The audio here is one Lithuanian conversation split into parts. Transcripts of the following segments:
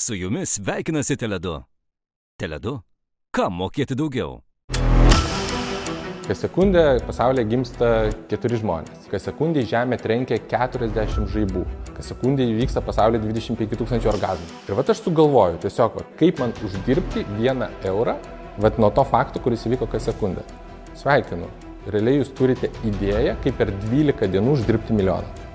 Su jumis sveikinasi Teledu. Teledu? Kam mokėti daugiau? Kas sekundę pasaulyje gimsta keturi žmonės. Kas sekundę į Žemę trenkia 40 žaibų. Kas sekundę įvyksta pasaulyje 25 tūkstančių orgazmų. Ir va aš sugalvoju tiesiog, va, kaip man uždirbti vieną eurą, va nuo to fakto, kuris įvyko kas sekundę. Sveikinu. Realiai jūs turite idėją, kaip per 12 dienų uždirbti milijoną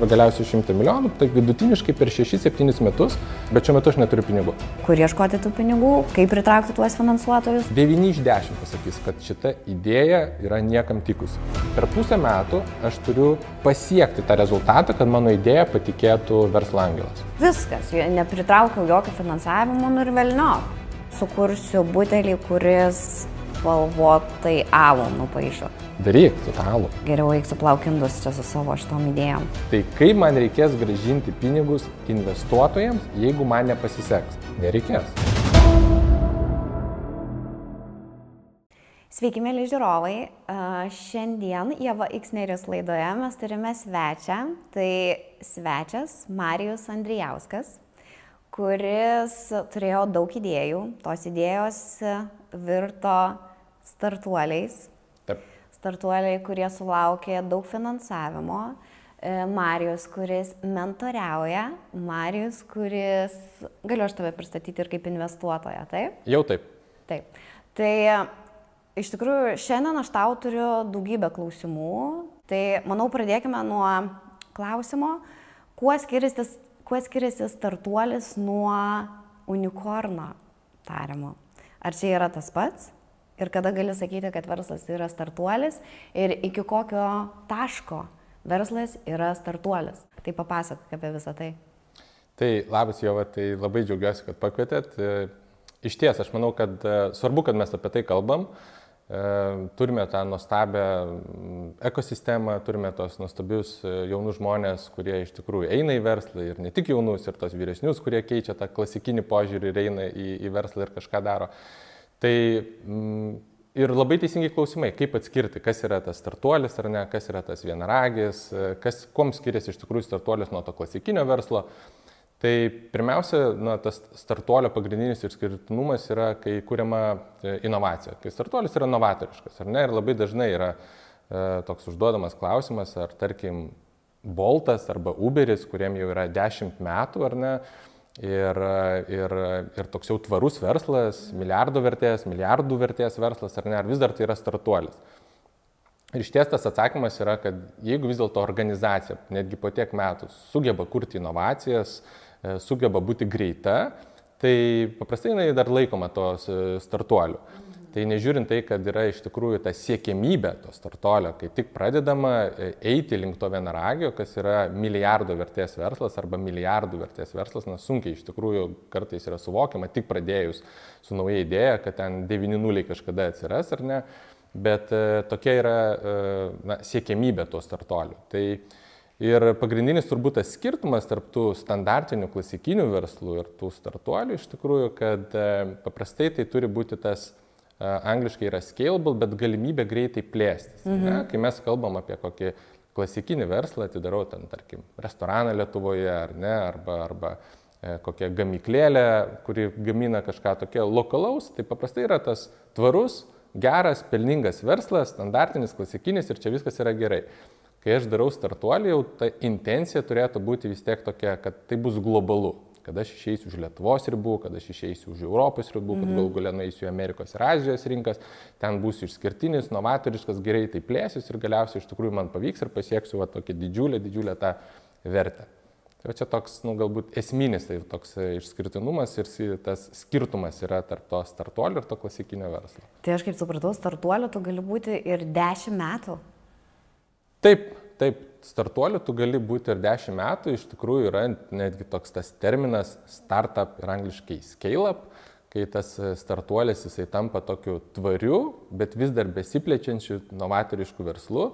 galiausiai 100 milijonų, tai vidutiniškai per 6-7 metus, bet šiuo metu aš neturiu pinigų. Kur ieškoti tų pinigų, kaip pritraukti tuos finansuotojus? 9 iš 10 pasakys, kad šita idėja yra niekam tikusi. Per pusę metų aš turiu pasiekti tą rezultatą, kad mano idėja patikėtų verslo angelas. Viskas, nepritraukiau jokio finansavimo nu ir velnio. Sukursiu butelį, kuris spalvotai alų nupaišo. Daryk, totalų. Geriau eik suplauk indus čia su savo šitom idėjom. Tai kaip man reikės gražinti pinigus investuotojams, jeigu man nepasiseks? Nereikės. Sveiki, mėly žiūrovai. Šiandien Jeva Iksnerijos laidoje mes turime svečią. Tai svečias Marijus Andrijauskas, kuris turėjo daug idėjų. Tos idėjos virto startuoliais startuoliai, kurie sulaukė daug finansavimo. E, Marijus, kuris mentoriauja, Marijus, kuris, galiu aš tave pristatyti ir kaip investuotoją, taip? Jau taip. Taip. Tai iš tikrųjų šiandien aš tau turiu daugybę klausimų. Tai manau pradėkime nuo klausimo, kuo skiriasi, kuo skiriasi startuolis nuo unikorno tariamo. Ar čia yra tas pats? Ir kada gali sakyti, kad verslas yra startuolis ir iki kokio taško verslas yra startuolis. Tai papasakok apie visą tai. Tai labas Jova, tai labai džiaugiuosi, kad pakvietėt. Iš ties, aš manau, kad e, svarbu, kad mes apie tai kalbam. E, turime tą nuostabią ekosistemą, turime tos nuostabius e, jaunus žmonės, kurie iš tikrųjų eina į verslą ir ne tik jaunus, ir tos vyresnius, kurie keičia tą klasikinį požiūrį ir eina į, į verslą ir kažką daro. Tai mm, ir labai teisingi klausimai, kaip atskirti, kas yra tas startuolis ar ne, kas yra tas vienaragis, kas, kuom skiriasi iš tikrųjų startuolis nuo to klasikinio verslo. Tai pirmiausia, na, tas startuolio pagrindinis išskirtinumas yra, kai kuriama e, inovacija, kai startuolis yra novatoriškas, ar ne, ir labai dažnai yra e, toks užduodamas klausimas, ar tarkim Boltas arba Uberis, kuriem jau yra 10 metų, ar ne, Ir, ir, ir toks jau tvarus verslas, milijardo vertės, milijardų vertės verslas, ar ne, ar vis dar tai yra startuolis. Ir iš ties tas atsakymas yra, kad jeigu vis dėlto organizacija, netgi po tiek metų, sugeba kurti inovacijas, e, sugeba būti greita, tai paprastai jinai dar laikoma tos e, startuoliu. Tai nežiūrint tai, kad yra iš tikrųjų ta siekėmybė to startolio, kai tik pradedama e, eiti link to vienaragio, kas yra milijardo vertės verslas arba milijardų vertės verslas, na sunkiai iš tikrųjų kartais yra suvokiama, tik pradėjus su nauja idėja, kad ten 9-0 kažkada atsiras ar ne, bet e, tokia yra e, na, siekėmybė to startolių. Tai Ir pagrindinis turbūt tas skirtumas tarp tų standartinių klasikinių verslų ir tų startuolių iš tikrųjų, kad paprastai tai turi būti tas angliškai yra scalable, bet galimybė greitai plėstis. Mhm. Ne? Kai mes kalbam apie kokį klasikinį verslą, atidarau ten, tarkim, restoraną Lietuvoje ar ne, arba, arba e, kokią gamyklėlę, kuri gamina kažką tokio lokalaus, tai paprastai yra tas tvarus, geras, pelningas verslas, standartinis, klasikinis ir čia viskas yra gerai. Kai aš darau startuolį, jau ta intencija turėtų būti vis tiek tokia, kad tai bus globalu kad aš išeisiu už Lietuvos ribų, kad aš išeisiu už Europos ribų, kad mhm. gal galia nueisiu į Amerikos ir Azijos rinkas, ten būsiu išskirtinis, novatoriškas, gerai tai plėsius ir galiausiai iš tikrųjų man pavyks ir pasieksiu va, tokią didžiulę, didžiulę tą vertę. Tai čia toks, nu, galbūt esminis tai toks išskirtinumas ir tas skirtumas yra tarp to startuolio ir to klasikinio verslo. Tai aš kaip supratau, startuolio tu gali būti ir 10 metų. Taip, taip, startuoliu tu gali būti ir 10 metų, iš tikrųjų yra netgi toks tas terminas startup ir angliškai scale up, kai tas startuolis jisai tampa tokiu tvariu, bet vis dar besiplečiančiu novatorišku verslu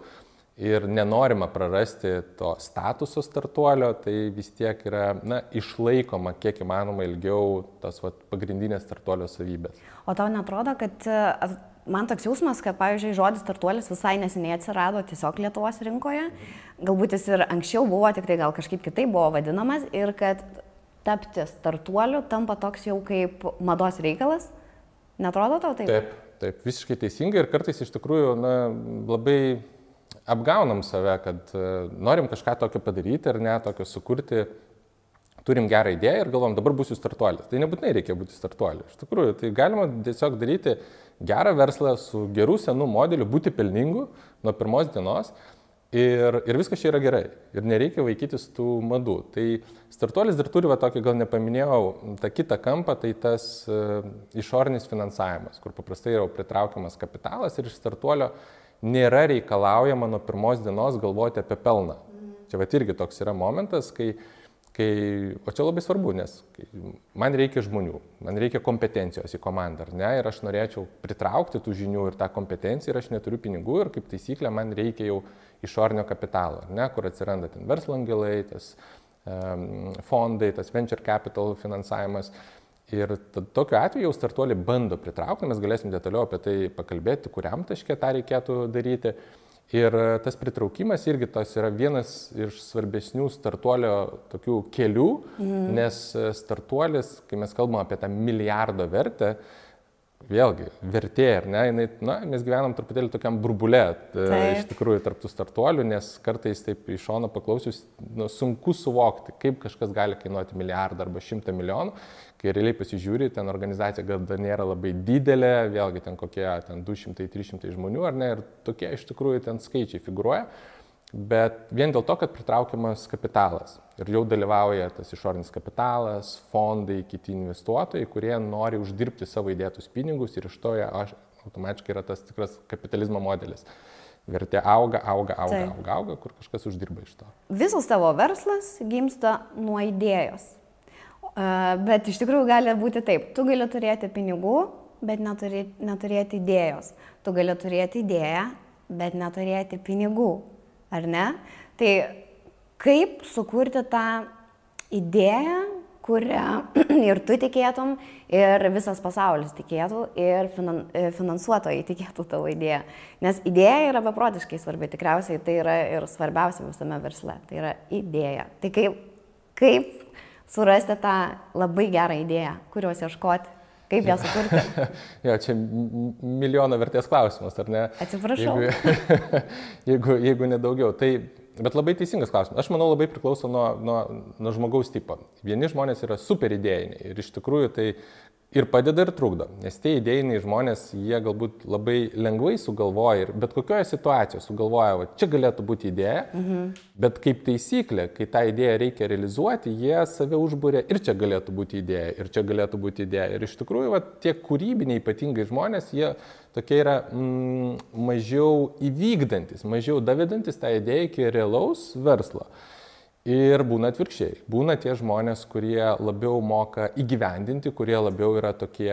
ir nenorima prarasti to statuso startuolio, tai vis tiek yra na, išlaikoma kiek įmanoma ilgiau tas vat, pagrindinės startuolio savybės. O tau netrodo, kad man toks jausmas, kad, pavyzdžiui, žodis startuolis visai neseniai atsirado tiesiog Lietuvos rinkoje. Galbūt jis ir anksčiau buvo, tik tai gal kažkaip kitaip buvo vadinamas ir kad tapti startuoliu tampa toks jau kaip mados reikalas. Netrodo tau taip? Taip, taip, visiškai teisingai ir kartais iš tikrųjų na, labai apgaunam save, kad uh, norim kažką tokio padaryti ar ne, tokio sukurti, turim gerą idėją ir galvom, dabar būsiu startuolis. Tai nebūtinai reikia būti startuoliu. Iš tikrųjų, tai galima tiesiog daryti gerą verslą su gerų senų modeliu, būti pelningu nuo pirmos dienos Ir, ir viskas čia yra gerai. Ir nereikia vaikytis tų madų. Tai startuolis dar turi, va tokį gal nepaminėjau, tą kitą kampą, tai tas uh, išorinis finansavimas, kur paprastai yra pritraukiamas kapitalas ir iš startuolio nėra reikalaujama nuo pirmos dienos galvoti apie pelną. Čia va irgi toks yra momentas, kai uh, Kai, o čia labai svarbu, nes man reikia žmonių, man reikia kompetencijos į komandą, ar ne, ir aš norėčiau pritraukti tų žinių ir tą kompetenciją ir aš neturiu pinigų ir kaip taisyklė man reikia jau išornio kapitalo, ne, kur atsiranda ten verslo angelai, tas um, fondai, tas venture capital finansavimas. Ir tokiu atveju jau startuoliai bando pritraukti, mes galėsim detaliau apie tai pakalbėti, kuriam taške tą reikėtų daryti. Ir tas pritraukimas irgi tas yra vienas iš svarbesnių startuolio tokių kelių, mm. nes startuolis, kai mes kalbame apie tą milijardo vertę, vėlgi, vertė, ar ne, jinai, na, mes gyvenam truputėlį tokiam burbulė, iš tikrųjų, tarptų startuolių, nes kartais taip iš šono paklausius, nu, sunku suvokti, kaip kažkas gali kainuoti milijardą arba šimtą milijonų, kai realiai pasižiūri, ten organizacija gal dar nėra labai didelė, vėlgi ten kokie ten 200-300 žmonių ar ne, ir tokie iš tikrųjų ten skaičiai figuruoja, bet vien dėl to, kad pritraukiamas kapitalas ir jau dalyvauja tas išorinis kapitalas, fondai, kiti investuotojai, kurie nori uždirbti savo įdėtus pinigus ir iš to aš, automatiškai yra tas tikras kapitalizmo modelis. Vertė auga, auga, auga, Taip. auga, auga, kur kažkas uždirba iš to. Visas tavo verslas gimsta nuo idėjos. Bet iš tikrųjų gali būti taip. Tu gali turėti pinigų, bet neturi, neturėti idėjos. Tu gali turėti idėją, bet neturėti pinigų. Ar ne? Tai kaip sukurti tą idėją, kurią ir tu tikėtum, ir visas pasaulis tikėtų, ir finan, finansuotojai tikėtų tavo idėją. Nes idėja yra beprotiškai svarbi, tikriausiai tai yra ir svarbiausia visame versle. Tai yra idėja. Tai kaip, kaip surasti tą labai gerą idėją, kurios ieškoti, kaip ją sukurti. jo, čia milijono vertės klausimas, ar ne? Atsiprašau. Jeigu, jeigu, jeigu nedaugiau. Tai, bet labai teisingas klausimas. Aš manau, labai priklauso nuo, nuo, nuo žmogaus tipo. Vieni žmonės yra super idėjiniai ir iš tikrųjų tai ir padeda ir trukdo. Nes tie idėjiniai žmonės, jie galbūt labai lengvai sugalvoja ir bet kokioje situacijoje sugalvoja, va, čia galėtų būti idėja, mhm. bet kaip taisyklė, kai tą idėją reikia realizuoti, jie save užbūrė ir čia galėtų būti idėja, ir čia galėtų būti idėja. Ir iš tikrųjų, va, tie kūrybiniai ypatingai žmonės, jie tokie yra mm, mažiau įvykdantis, mažiau davedantis tą idėją iki realaus verslo. Ir būna atvirkščiai. Būna tie žmonės, kurie labiau moka įgyvendinti, kurie labiau yra tokie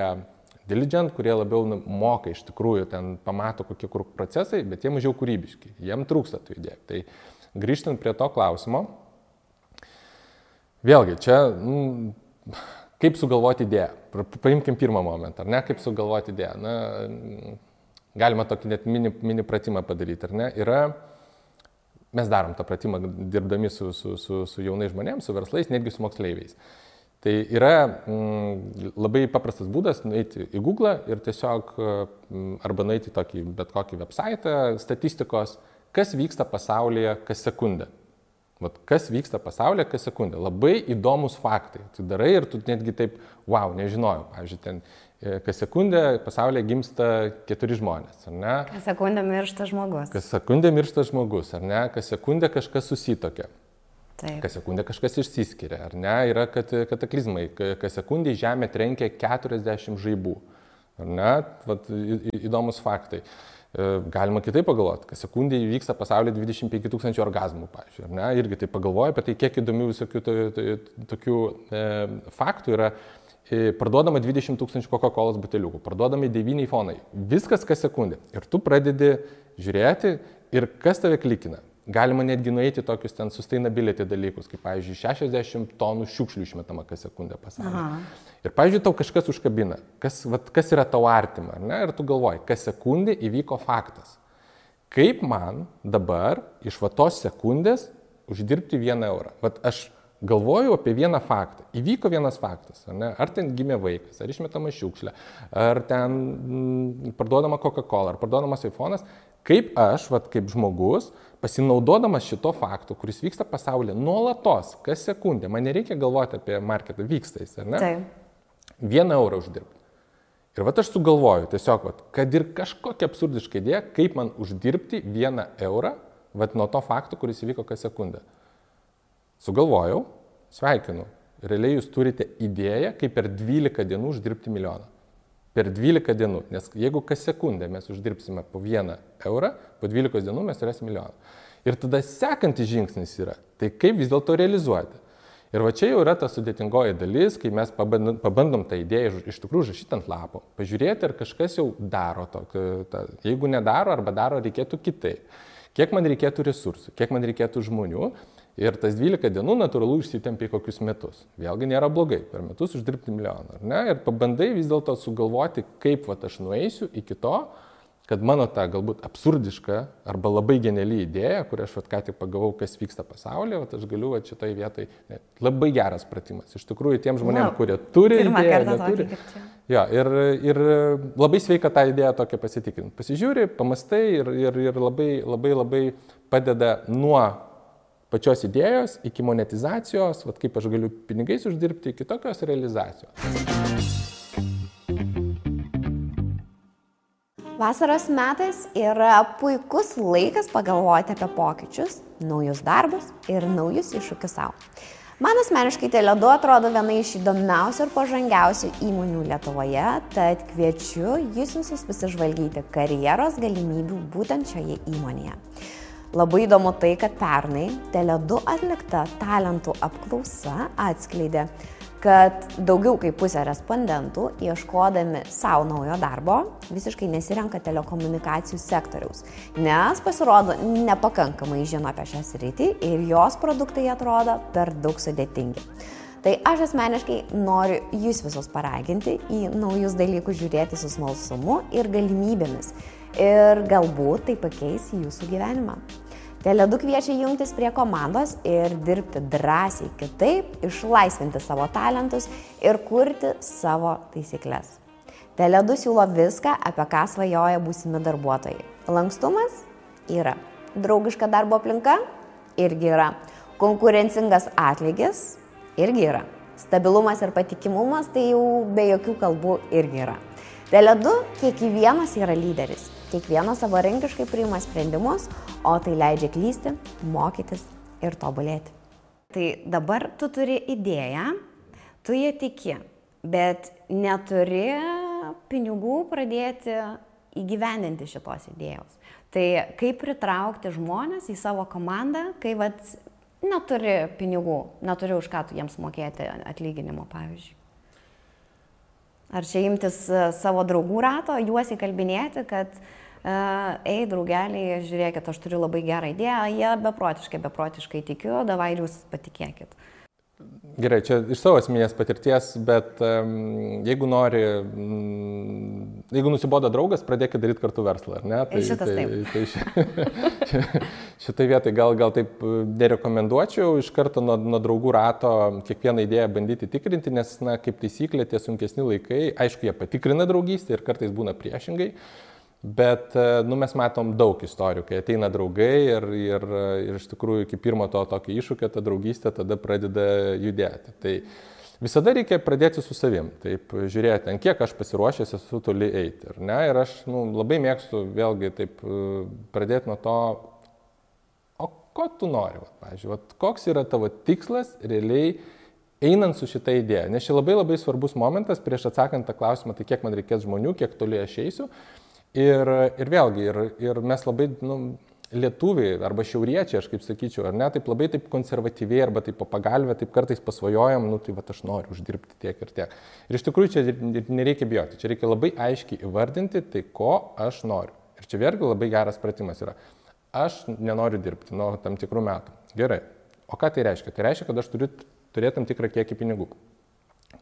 diligent, kurie labiau nu, moka iš tikrųjų, ten pamato kokie kur procesai, bet jie mažiau kūrybiški, jiem trūksta tų idėjų. Tai grįžtant prie to klausimo, vėlgi čia, nu, kaip sugalvoti idėją. Paimkim pirmą momentą, ar ne, kaip sugalvoti idėją. Na, galima tokį net mini, mini pratimą padaryti, ar ne? Yra mes darom tą pratimą dirbdami su, su, su, su jaunais žmonėmis, su verslais, netgi su moksleiviais. Tai yra mm, labai paprastas būdas nueiti į Google ir tiesiog mm, arba nueiti tokį bet kokį website statistikos, kas vyksta pasaulyje kas sekundę. Vat kas vyksta pasaulyje kas sekundę. Labai įdomus faktai. Tu darai ir tu netgi taip, wow, nežinojau. Pavyzdžiui, ten kas sekundę pasaulyje gimsta keturi žmonės, ar ne? Kas sekundę miršta žmogus. Kas sekundę miršta žmogus, ar ne? Kas sekundę kažkas susitokia. Taip. Kas sekundę kažkas išsiskiria, ar ne? Yra kat, kataklizmai. Kas sekundį žemė trenkia 40 žaibų. Ar ne? Vat, įdomus faktai. E, galima kitaip pagalvoti, kas sekundį įvyksta pasaulyje 25 tūkstančių orgasmų, ne? Irgi tai pagalvoju apie tai, kiek įdomių visokių tokių e, faktų yra parduodama 20 tūkstančių Coca-Cola buteliukų, parduodami 9 fonai, viskas kas sekundę. Ir tu pradedi žiūrėti ir kas tave klikina. Galima netgi nueiti tokius ten sustainability dalykus, kaip, pavyzdžiui, 60 tonų šiukšlių išmetama kas sekundę pasaulyje. Ir, pavyzdžiui, tau kažkas užkabina, kas, vat, kas yra tau artima, ne? ir tu galvoji, kas sekundė įvyko faktas. Kaip man dabar iš va tos sekundės uždirbti vieną eurą? Vat aš galvoju apie vieną faktą. Įvyko vienas faktas, ar, ne? ar ten gimė vaikas, ar išmetama šiukšlė, ar ten mm, parduodama Coca-Cola, ar parduodamas iPhone'as, kaip aš, vat, kaip žmogus, pasinaudodamas šito faktu, kuris vyksta pasaulyje nuolatos, kas sekundę, man nereikia galvoti apie marketą, vyksta jis, ar ne? Taip. Vieną eurą uždirbti. Ir va aš sugalvoju tiesiog, vat, kad ir kažkokia absurdiška idėja, kaip man uždirbti vieną eurą, va nuo to fakto, kuris įvyko kas sekundę. Sugalvojau, sveikinu. Realiai jūs turite idėją, kaip per 12 dienų uždirbti milijoną. Per 12 dienų, nes jeigu kas sekundę mes uždirbsime po 1 eurą, po 12 dienų mes turėsime milijoną. Ir tada sekantis žingsnis yra, tai kaip vis dėlto realizuoti. Ir va čia jau yra ta sudėtingoji dalis, kai mes pabandom, pabandom tą idėją iš tikrųjų užrašyti ant lapo, pažiūrėti, ar kažkas jau daro to. Ta, jeigu nedaro arba daro, reikėtų kitaip. Kiek man reikėtų resursų, kiek man reikėtų žmonių Ir tas 12 dienų natūralu išsitempia į kokius metus. Vėlgi nėra blogai, per metus uždirbti milijoną, ar ne? Ir pabandai vis dėlto sugalvoti, kaip va, aš nueisiu iki to, kad mano ta galbūt absurdiška arba labai geniali idėja, kurią aš vat, ką tik pagavau, kas vyksta pasaulyje, vat, aš galiu vat, šitoje vietoje, ne, labai geras pratimas. Iš tikrųjų, tiem žmonėms, wow. kurie turi idėją, neturi. tokį Jo, ir, ir labai sveika tą idėją tokia pasitikrinti. Pasižiūri, pamastai ir, ir, ir labai, labai, labai padeda nuo pačios idėjos iki monetizacijos, vat kaip aš galiu pinigais uždirbti, iki tokios realizacijos. Vasaros metais yra puikus laikas pagalvoti apie pokyčius, naujus darbus ir naujus iššūkius savo. Man asmeniškai Teledu atrodo viena iš įdomiausių ir pažangiausių įmonių Lietuvoje, tad kviečiu jūs visus pasižvalgyti karjeros galimybių būtent šioje įmonėje. Labai įdomu tai, kad pernai Tele2 atlikta talentų apklausa atskleidė, kad daugiau kaip pusė respondentų, ieškodami savo naujo darbo, visiškai nesirenka telekomunikacijų sektoriaus, nes pasirodo nepakankamai žino apie šią sritį ir jos produktai atrodo per daug sudėtingi. Tai aš asmeniškai noriu jūs visus paraginti į naujus dalykus žiūrėti su smalsumu ir galimybėmis ir galbūt tai pakeis jūsų gyvenimą. Teledu kviečia jungtis prie komandos ir dirbti drąsiai kitaip, išlaisvinti savo talentus ir kurti savo taisyklės. Teledu siūlo viską, apie ką svajoja būsimi darbuotojai. Lankstumas yra. Draugiška darbo aplinka irgi yra. Konkurencingas atlygis irgi yra. Stabilumas ir patikimumas tai jau be jokių kalbų irgi yra. Teledu kiekvienas yra lyderis Kiekvienas savarankiškai priima sprendimus, o tai leidžia klysti, mokytis ir tobulėti. Tai dabar tu turi idėją, tu ją tiki, bet neturi pinigų pradėti įgyvendinti šitos idėjos. Tai kaip pritraukti žmonės į savo komandą, kai vat, neturi pinigų, neturi už ką tu jiems mokėti atlyginimo, pavyzdžiui. Ar čia imtis savo draugų rato, juos įkalbinėti, kad uh, ei, draugeliai, žiūrėkit, aš turiu labai gerą idėją, jie beprotiškai, beprotiškai tikiu, davai jūs patikėkit. Gerai, čia iš savo asmenės patirties, bet um, jeigu nori, um, jeigu nusibodo draugas, pradėkit daryti kartu verslą, ar ne? Tai, Šitas tai, taip. tai ši, šitai vietai gal, gal taip nerekomenduočiau iš karto nuo, nuo draugų rato kiekvieną idėją bandyti tikrinti, nes, na, kaip taisyklė, tie sunkesni laikai, aišku, jie patikrina draugystę ir kartais būna priešingai. Uh, Bet e, nu, mes matom daug istorijų, kai ateina draugai ir, ir, ir iš tikrųjų iki pirmo to tokio iššūkio ta draugystė tada pradeda judėti. Tai visada reikia pradėti su savim, taip žiūrėti, ant kiek aš pasiruošęs esu toli eiti. Ir, ne, ir aš nu, labai mėgstu vėlgi taip e, pradėti nuo to, o ko tu nori, va, pavyzdžiui, va, koks yra tavo tikslas realiai einant su šitą idėją. Nes čia labai labai svarbus momentas prieš atsakant tą klausimą, tai kiek man reikės žmonių, kiek toli aš eisiu. Ir, ir vėlgi, ir, ir mes labai, nu, lietuviai arba šiauriečiai, aš kaip sakyčiau, ar ne, taip labai taip konservatyviai arba taip pagalvę, taip kartais pasvajojam, nu tai va aš noriu uždirbti tiek ir tiek. Ir iš tikrųjų čia nereikia bijoti, čia reikia labai aiškiai įvardinti tai, ko aš noriu. Ir čia vėlgi labai geras pratimas yra. Aš nenoriu dirbti nuo tam tikrų metų. Gerai. O ką tai reiškia? Tai reiškia, kad aš turiu turėti tam tikrą kiekį pinigų.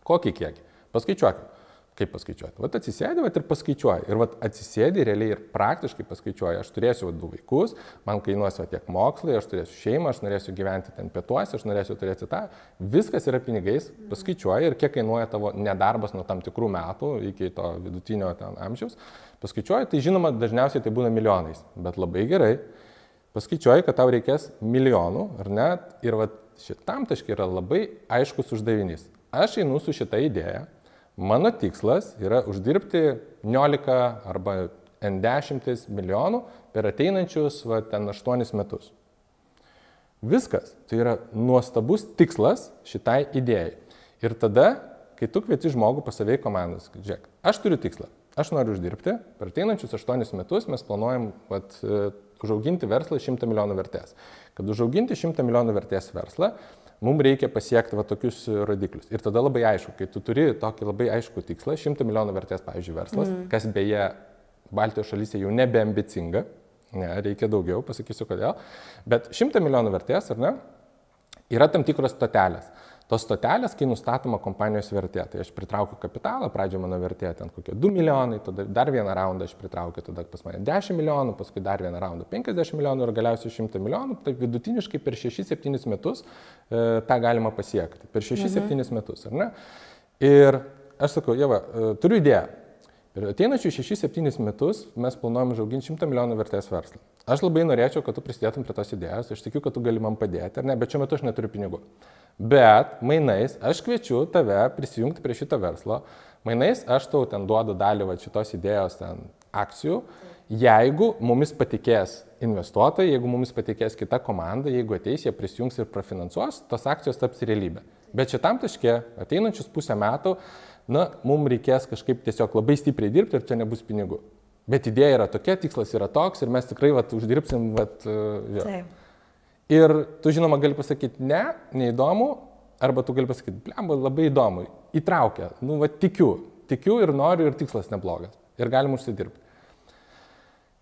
Kokį kiekį? Paskaičiuokim Kaip paskaičiuoti? Vat atsisėdi vat, ir paskaičiuoji. Ir vat atsisėdi realiai ir praktiškai paskaičiuoji. Aš turėsiu vat, du vaikus, man kainuos tiek mokslai, aš turėsiu šeimą, aš norėsiu gyventi ten pietuose, aš norėsiu turėti tą. Viskas yra pinigais, paskaičiuoji ir kiek kainuoja tavo nedarbas nuo tam tikrų metų iki to vidutinio ten amžiaus. Paskaičiuoji, tai žinoma, dažniausiai tai būna milijonais, bet labai gerai. Paskaičiuoji, kad tau reikės milijonų, ar ne? Ir vat, šitam taškai yra labai aiškus uždavinys. Aš einu su šitą idėją Mano tikslas yra uždirbti 19 arba N10 milijonų per ateinančius va, ten 8 metus. Viskas. Tai yra nuostabus tikslas šitai idėjai. Ir tada, kai tu kvieti žmogų pasavėjai komandas, žiūrėk, aš turiu tikslą, aš noriu uždirbti, per ateinančius 8 metus mes planuojam vat, užauginti verslą 100 milijonų vertės. Kad užauginti 100 milijonų vertės verslą, mums reikia pasiekti va tokius rodiklius. Ir tada labai aišku, kai tu turi tokį labai aišku tikslą, 100 milijonų vertės, pavyzdžiui, verslas, mm. kas beje Baltijos šalyse jau nebeambicinga, ne, reikia daugiau, pasakysiu kodėl, bet 100 milijonų vertės, ar ne, yra tam tikros stotelės. Tos stotelės, kai nustatoma kompanijos vertė, tai aš pritraukiu kapitalą, pradžio mano vertė ten kokie 2 milijonai, tada dar vieną raundą aš pritraukiu, tada pas mane 10 milijonų, paskui dar vieną raundą 50 milijonų ir galiausiai 100 milijonų, tai vidutiniškai per 6-7 metus e, tą galima pasiekti. Per 6-7 mhm. metus, ar ne? Ir aš sakau, Jeva, e, turiu idėją. Per ateinančius 6-7 metus mes planuojam užauginti 100 milijonų vertės verslą. Aš labai norėčiau, kad tu prisidėtum prie tos idėjos, aš tikiu, kad tu gali man padėti, ar ne, bet šiuo metu aš neturiu pinigų. Bet mainais aš kviečiu tave prisijungti prie šito verslo, mainais aš tau ten duodu dalį va, šitos idėjos ten akcijų, jeigu mumis patikės investuotojai, jeigu mumis patikės kita komanda, jeigu ateis, jie prisijungs ir prafinansuos, tos akcijos taps realybė. Bet šitam taške ateinančius pusę metų, na, mums reikės kažkaip tiesiog labai stipriai dirbti ir čia nebus pinigų. Bet idėja yra tokia, tikslas yra toks ir mes tikrai vat, uždirbsim. Vat, uh, Taip. Ir tu žinoma gali pasakyti ne, neįdomu, arba tu gali pasakyti, blemba, labai įdomu, įtraukia, nu, va, tikiu, tikiu ir noriu ir tikslas neblogas. Ir galim užsidirbti.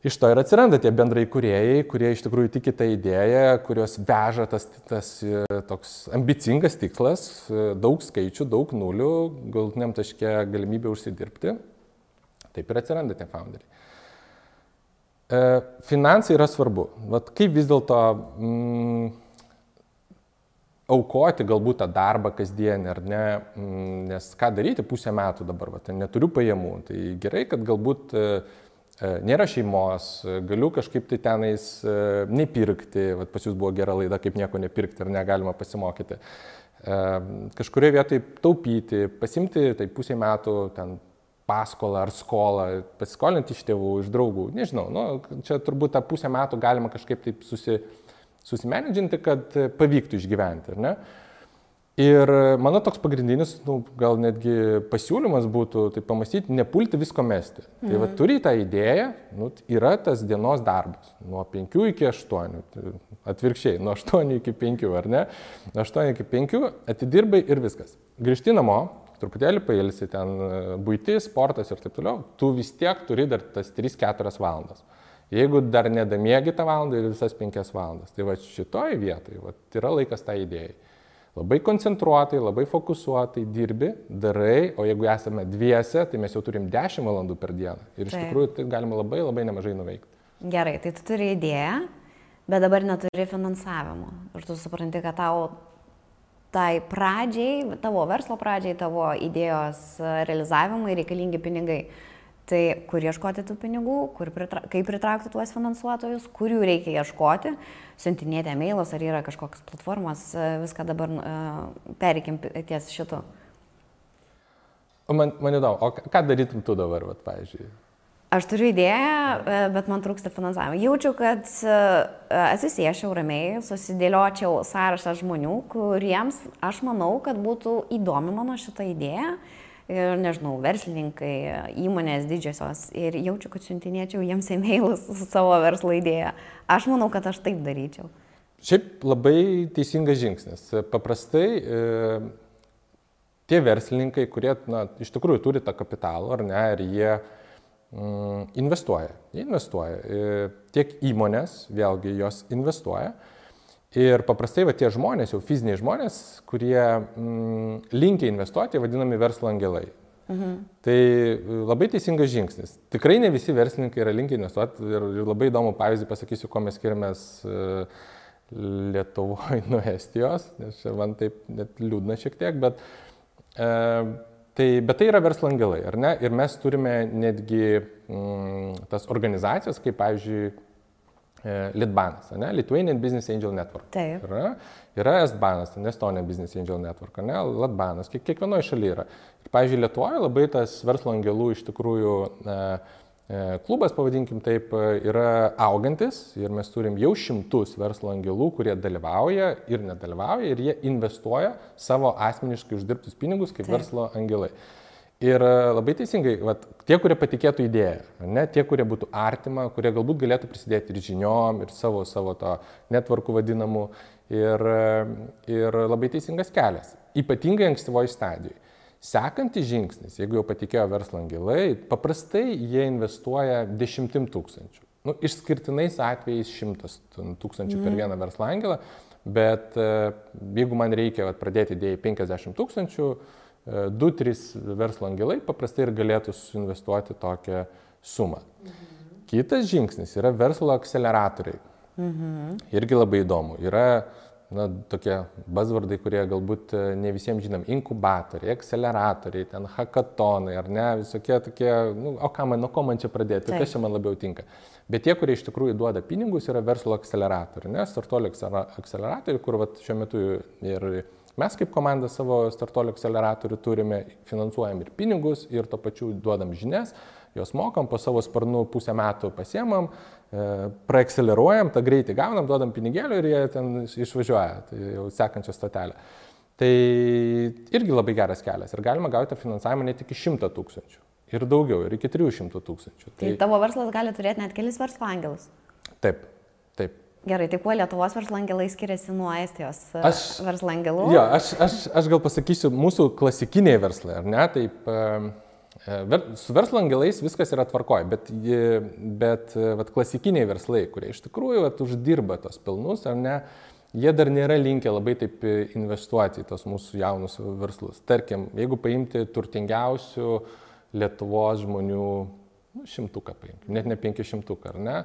Iš to ir atsiranda tie bendrai kuriejai, kurie iš tikrųjų tiki tą idėją, kurios veža tas, tas e, toks ambicingas tikslas, e, daug skaičių, daug nulių, galutiniam taške galimybė užsidirbti. Taip ir atsiranda tie founderiai. E, finansai yra svarbu. Vat kaip vis dėlto mm, aukoti galbūt tą darbą kasdienį ar ne, mm, nes ką daryti pusę metų dabar, vat, neturiu pajamų. Tai gerai, kad galbūt e, e, nėra šeimos, galiu kažkaip tai tenais e, nepirkti, vat, pas jūs buvo gera laida, kaip nieko nepirkti ir negalima pasimokyti. E, kažkurioje vietoje taupyti, pasimti tai pusę metų ten paskolą ar skolą, pasiskolinti iš tėvų, iš draugų, nežinau, nu, čia turbūt tą pusę metų galima kažkaip taip susi, susimenedžinti, kad pavyktų išgyventi, ar ne? Ir mano toks pagrindinis, nu, gal netgi pasiūlymas būtų, tai pamastyti, nepulti visko mesti. Mhm. Tai va mhm. turi tą idėją, nu, yra tas dienos darbas, nuo 5 iki 8, atvirkščiai, nuo 8 iki 5, ar ne? Nuo 8 iki 5 atidirbai ir viskas. Grįžti namo, truputėlį pailsi, ten e, būtis, sportas ir taip toliau, tu vis tiek turi dar tas 3-4 valandas. Jeigu dar nedamiegi tą valandą ir visas 5 valandas, tai va šitoj vietoj va, yra laikas tą tai idėjai. Labai koncentruotai, labai fokusuotai dirbi, darai, o jeigu esame dviese, tai mes jau turim 10 valandų per dieną. Ir iš Taip. tikrųjų tai galima labai labai nemažai nuveikti. Gerai, tai tu turi idėją, bet dabar neturi finansavimo. Ir tu supranti, kad tau tai pradžiai, tavo verslo pradžiai, tavo idėjos realizavimui reikalingi pinigai. Tai kur ieškoti tų pinigų, pritra kaip pritraukti tuos finansuotojus, kurių reikia ieškoti, siuntinėti e-mailus, ar yra kažkokios platformos, viską dabar uh, pereikim ties šitu. Man, man įdomu, o ką darytum tu dabar, vat, pavyzdžiui? Aš turiu idėją, e, bet man trūksta finansavimo. Jaučiu, kad e, atsisėšiau ramiai, susidėliočiau sąrašą žmonių, kuriems aš manau, kad būtų įdomi mano šitą idėją. Ir nežinau, verslininkai, įmonės didžiosios. Ir jaučiu, kad siuntinėčiau jiems e-mailus su savo verslo idėja. Aš manau, kad aš taip daryčiau. Šiaip labai teisingas žingsnis. Paprastai e, tie verslininkai, kurie na, iš tikrųjų turi tą kapitalą, ar ne, ir jie investuoja. Jie investuoja. E, tiek įmonės, vėlgi, jos investuoja. Ir paprastai va, tie žmonės, jau fiziniai žmonės, kurie mm, linkia investuoti, vadinami verslo angelai. Mhm. Tai labai teisingas žingsnis. Tikrai ne visi verslininkai yra linkę investuoti ir, ir labai įdomu pavyzdį pasakysiu, ko mes skiriamės Lietuvoje nuo Estijos, nes man taip net liūdna šiek tiek, bet, e, tai, bet tai yra verslo angelai, ar ne? Ir mes turime netgi mm, tas organizacijas, kaip pavyzdžiui, E, Litbanas, ne? Lithuanian Business Angel Network. Taip. Yra, yra Estbanas, Estonia Business Angel Network, ne? Latbanas, kiek, kiekvienoje šalyje yra. Ir, pavyzdžiui, Lietuvoje labai tas verslo angelų iš tikrųjų e, klubas, pavadinkim taip, yra augantis ir mes turim jau šimtus verslo angelų, kurie dalyvauja ir nedalyvauja ir jie investuoja savo asmeniškai uždirbtus pinigus kaip taip. verslo angelai. Ir e, labai teisingai, vat, tie, kurie patikėtų idėją, ne, tie, kurie būtų artima, kurie galbūt galėtų prisidėti ir žiniom, ir savo, savo to netvarkų vadinamų, ir, e, ir labai teisingas kelias, ypatingai ankstyvoji stadijoje. Sekantis žingsnis, jeigu jau patikėjo verslo angelai, paprastai jie investuoja dešimtim tūkstančių. Nu, išskirtinais atvejais šimtas tūkstančių per mhm. vieną verslo angelą, bet e, jeigu man reikia vat, pradėti idėjai 50 tūkstančių, 2-3 verslo angelai paprastai ir galėtų suinvestuoti tokią sumą. Mhm. Kitas žingsnis yra verslo akceleratoriai. Mhm. Irgi labai įdomu. Yra na, tokie buzzvardai, kurie galbūt e, ne visiems žinom, inkubatoriai, akceleratoriai, ten hackathonai, ar ne, visokie tokie, nu, o ką man, nuo ko man čia pradėti, Taip. kas čia man labiau tinka. Bet tie, kurie iš tikrųjų duoda pinigus, yra verslo akceleratoriai, ne, startuolio akceleratoriai, kur vat, šiuo metu ir Mes kaip komanda savo startuolio akceleratorių turime, finansuojam ir pinigus, ir to pačiu duodam žinias, juos mokam, po savo sparnų pusę metų pasiemam, e, praakceleruojam, tą greitį gaunam, duodam pinigėlių ir jie ten išvažiuoja, tai jau sekančią stotelę. Tai irgi labai geras kelias ir galima gauti finansavimą net iki 100 tūkstančių ir daugiau, ir iki 300 tūkstančių. Tai, tai tavo verslas gali turėti net kelis verslo angelus. Taip, taip. Gerai, tai kuo Lietuvos verslangelai skiriasi nuo Estijos e, aš, verslangelų? Jo, aš, aš, aš gal pasakysiu, mūsų klasikiniai verslai, ar ne? Taip, e, e, su verslangelais viskas yra tvarkoje, bet, bet vat, klasikiniai verslai, kurie iš tikrųjų vat, uždirba tos pelnus, ar ne? Jie dar nėra linkę labai taip investuoti į tos mūsų jaunus verslus. Tarkim, jeigu paimti turtingiausių Lietuvos žmonių, nu, šimtuką paimti, net ne penkišimtuką, ar ne?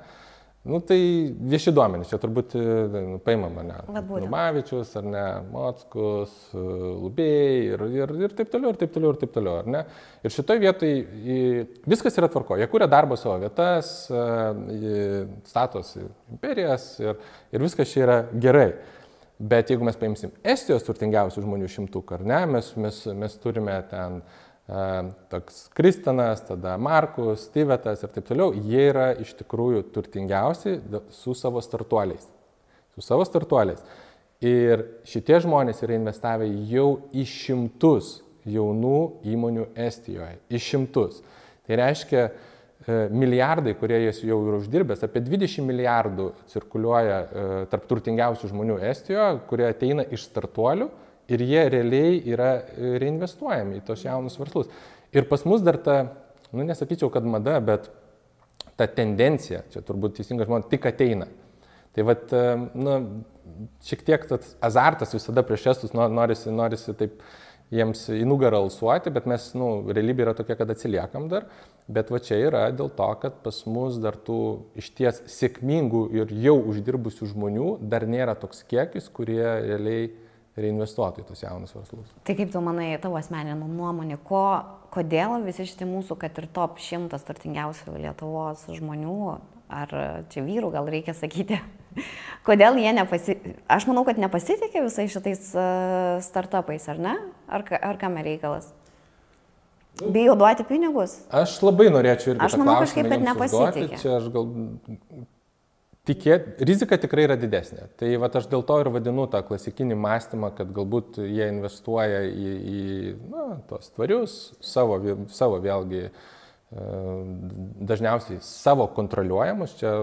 Nu tai vieši duomenys, čia turbūt e, nu, paima mane. Numavičius, ar ne, Mockus, e, Lubėjai ir, ir, ir taip toliau, ir taip toliau, ir taip toliau, ar ne. Ir šitoj vietoj viskas yra tvarko. Jie kūrė darbo savo vietas, e, statosi imperijas ir, ir viskas čia yra gerai. Bet jeigu mes paimsim Estijos turtingiausių žmonių šimtuką, ar ne, mes, mes, mes turime ten uh, toks Kristinas, tada Markus, Stivetas ir taip toliau, jie yra iš tikrųjų turtingiausi su savo startuoliais. Su savo startuoliais. Ir šitie žmonės yra investavę jau į šimtus jaunų įmonių Estijoje. Į šimtus. Tai reiškia, e, milijardai, kurie jis jau yra uždirbęs, apie 20 milijardų cirkuliuoja e, tarp turtingiausių žmonių Estijoje, kurie ateina iš startuolių ir jie realiai yra e, reinvestuojami į tos jaunus verslus. Ir pas mus dar ta, nu nesakyčiau, kad mada, bet ta tendencija, čia turbūt teisingas žmonės, tik ateina. Tai vad, e, nu, šiek tiek tas azartas visada prieš estus norisi, norisi taip jiems į nugarą alsuoti, bet mes, nu, realybė yra tokia, kad atsiliekam dar, bet va čia yra dėl to, kad pas mus dar tų išties sėkmingų ir jau uždirbusių žmonių dar nėra toks kiekis, kurie realiai reinvestuotų į tos jaunus verslus. Tai kaip tu manai, tavo asmeninė nuomonė, ko, kodėl visi šitie mūsų, kad ir top šimtas turtingiausių Lietuvos žmonių, ar čia vyrų gal reikia sakyti, kodėl jie nepasitikė, aš manau, kad nepasitikė visais šitais uh, startupais, ar ne? Ar, ar kam reikalas? Bijo duoti pinigus? Aš labai norėčiau irgi. Aš manau kažkaip, kad nepasitikė. Čia aš gal tikėt, rizika tikrai yra didesnė. Tai va, aš dėl to ir vadinu tą klasikinį mąstymą, kad galbūt jie investuoja į, į na, tos tvarius, savo, savo vėlgi, e, dažniausiai savo kontroliuojamus, čia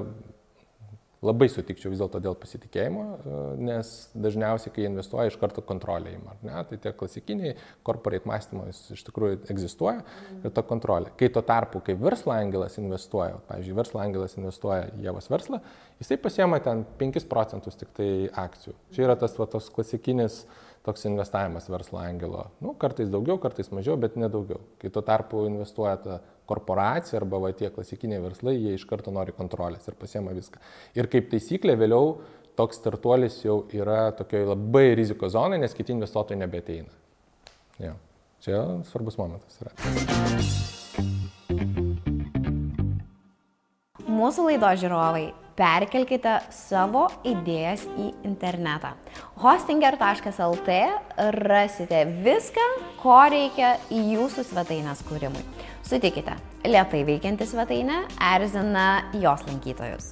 Labai sutikčiau vis dėlto dėl pasitikėjimo, e, nes dažniausiai, kai investuoja, iš karto kontrolė įma. Tai tie klasikiniai corporate mąstymo jis iš tikrųjų egzistuoja ir ta kontrolė. Kai tuo tarpu, kai verslo angelas investuoja, pavyzdžiui, verslo angelas investuoja į javos verslą, jisai pasiema ten 5 procentus tik tai akcijų. Čia yra tas va, tos klasikinis toks investavimas verslo angelo. Nu, kartais daugiau, kartais mažiau, bet nedaugiau. Kai tuo tarpu investuoja ta korporacija arba va, tie klasikiniai verslai, jie iš karto nori kontrolės ir pasiema viską. Ir kaip taisyklė vėliau toks startuolis jau yra tokioje labai riziko zonai, nes kiti investuotojai nebeteina. Ja. Čia svarbus momentas yra. Mūsų laido žiūrovai, perkelkite savo idėjas į internetą. Hostinger.lt rasite viską, ko reikia jūsų svetainės kūrimui. Sutikite, lietai veikianti svetainė erzina jos lankytojus.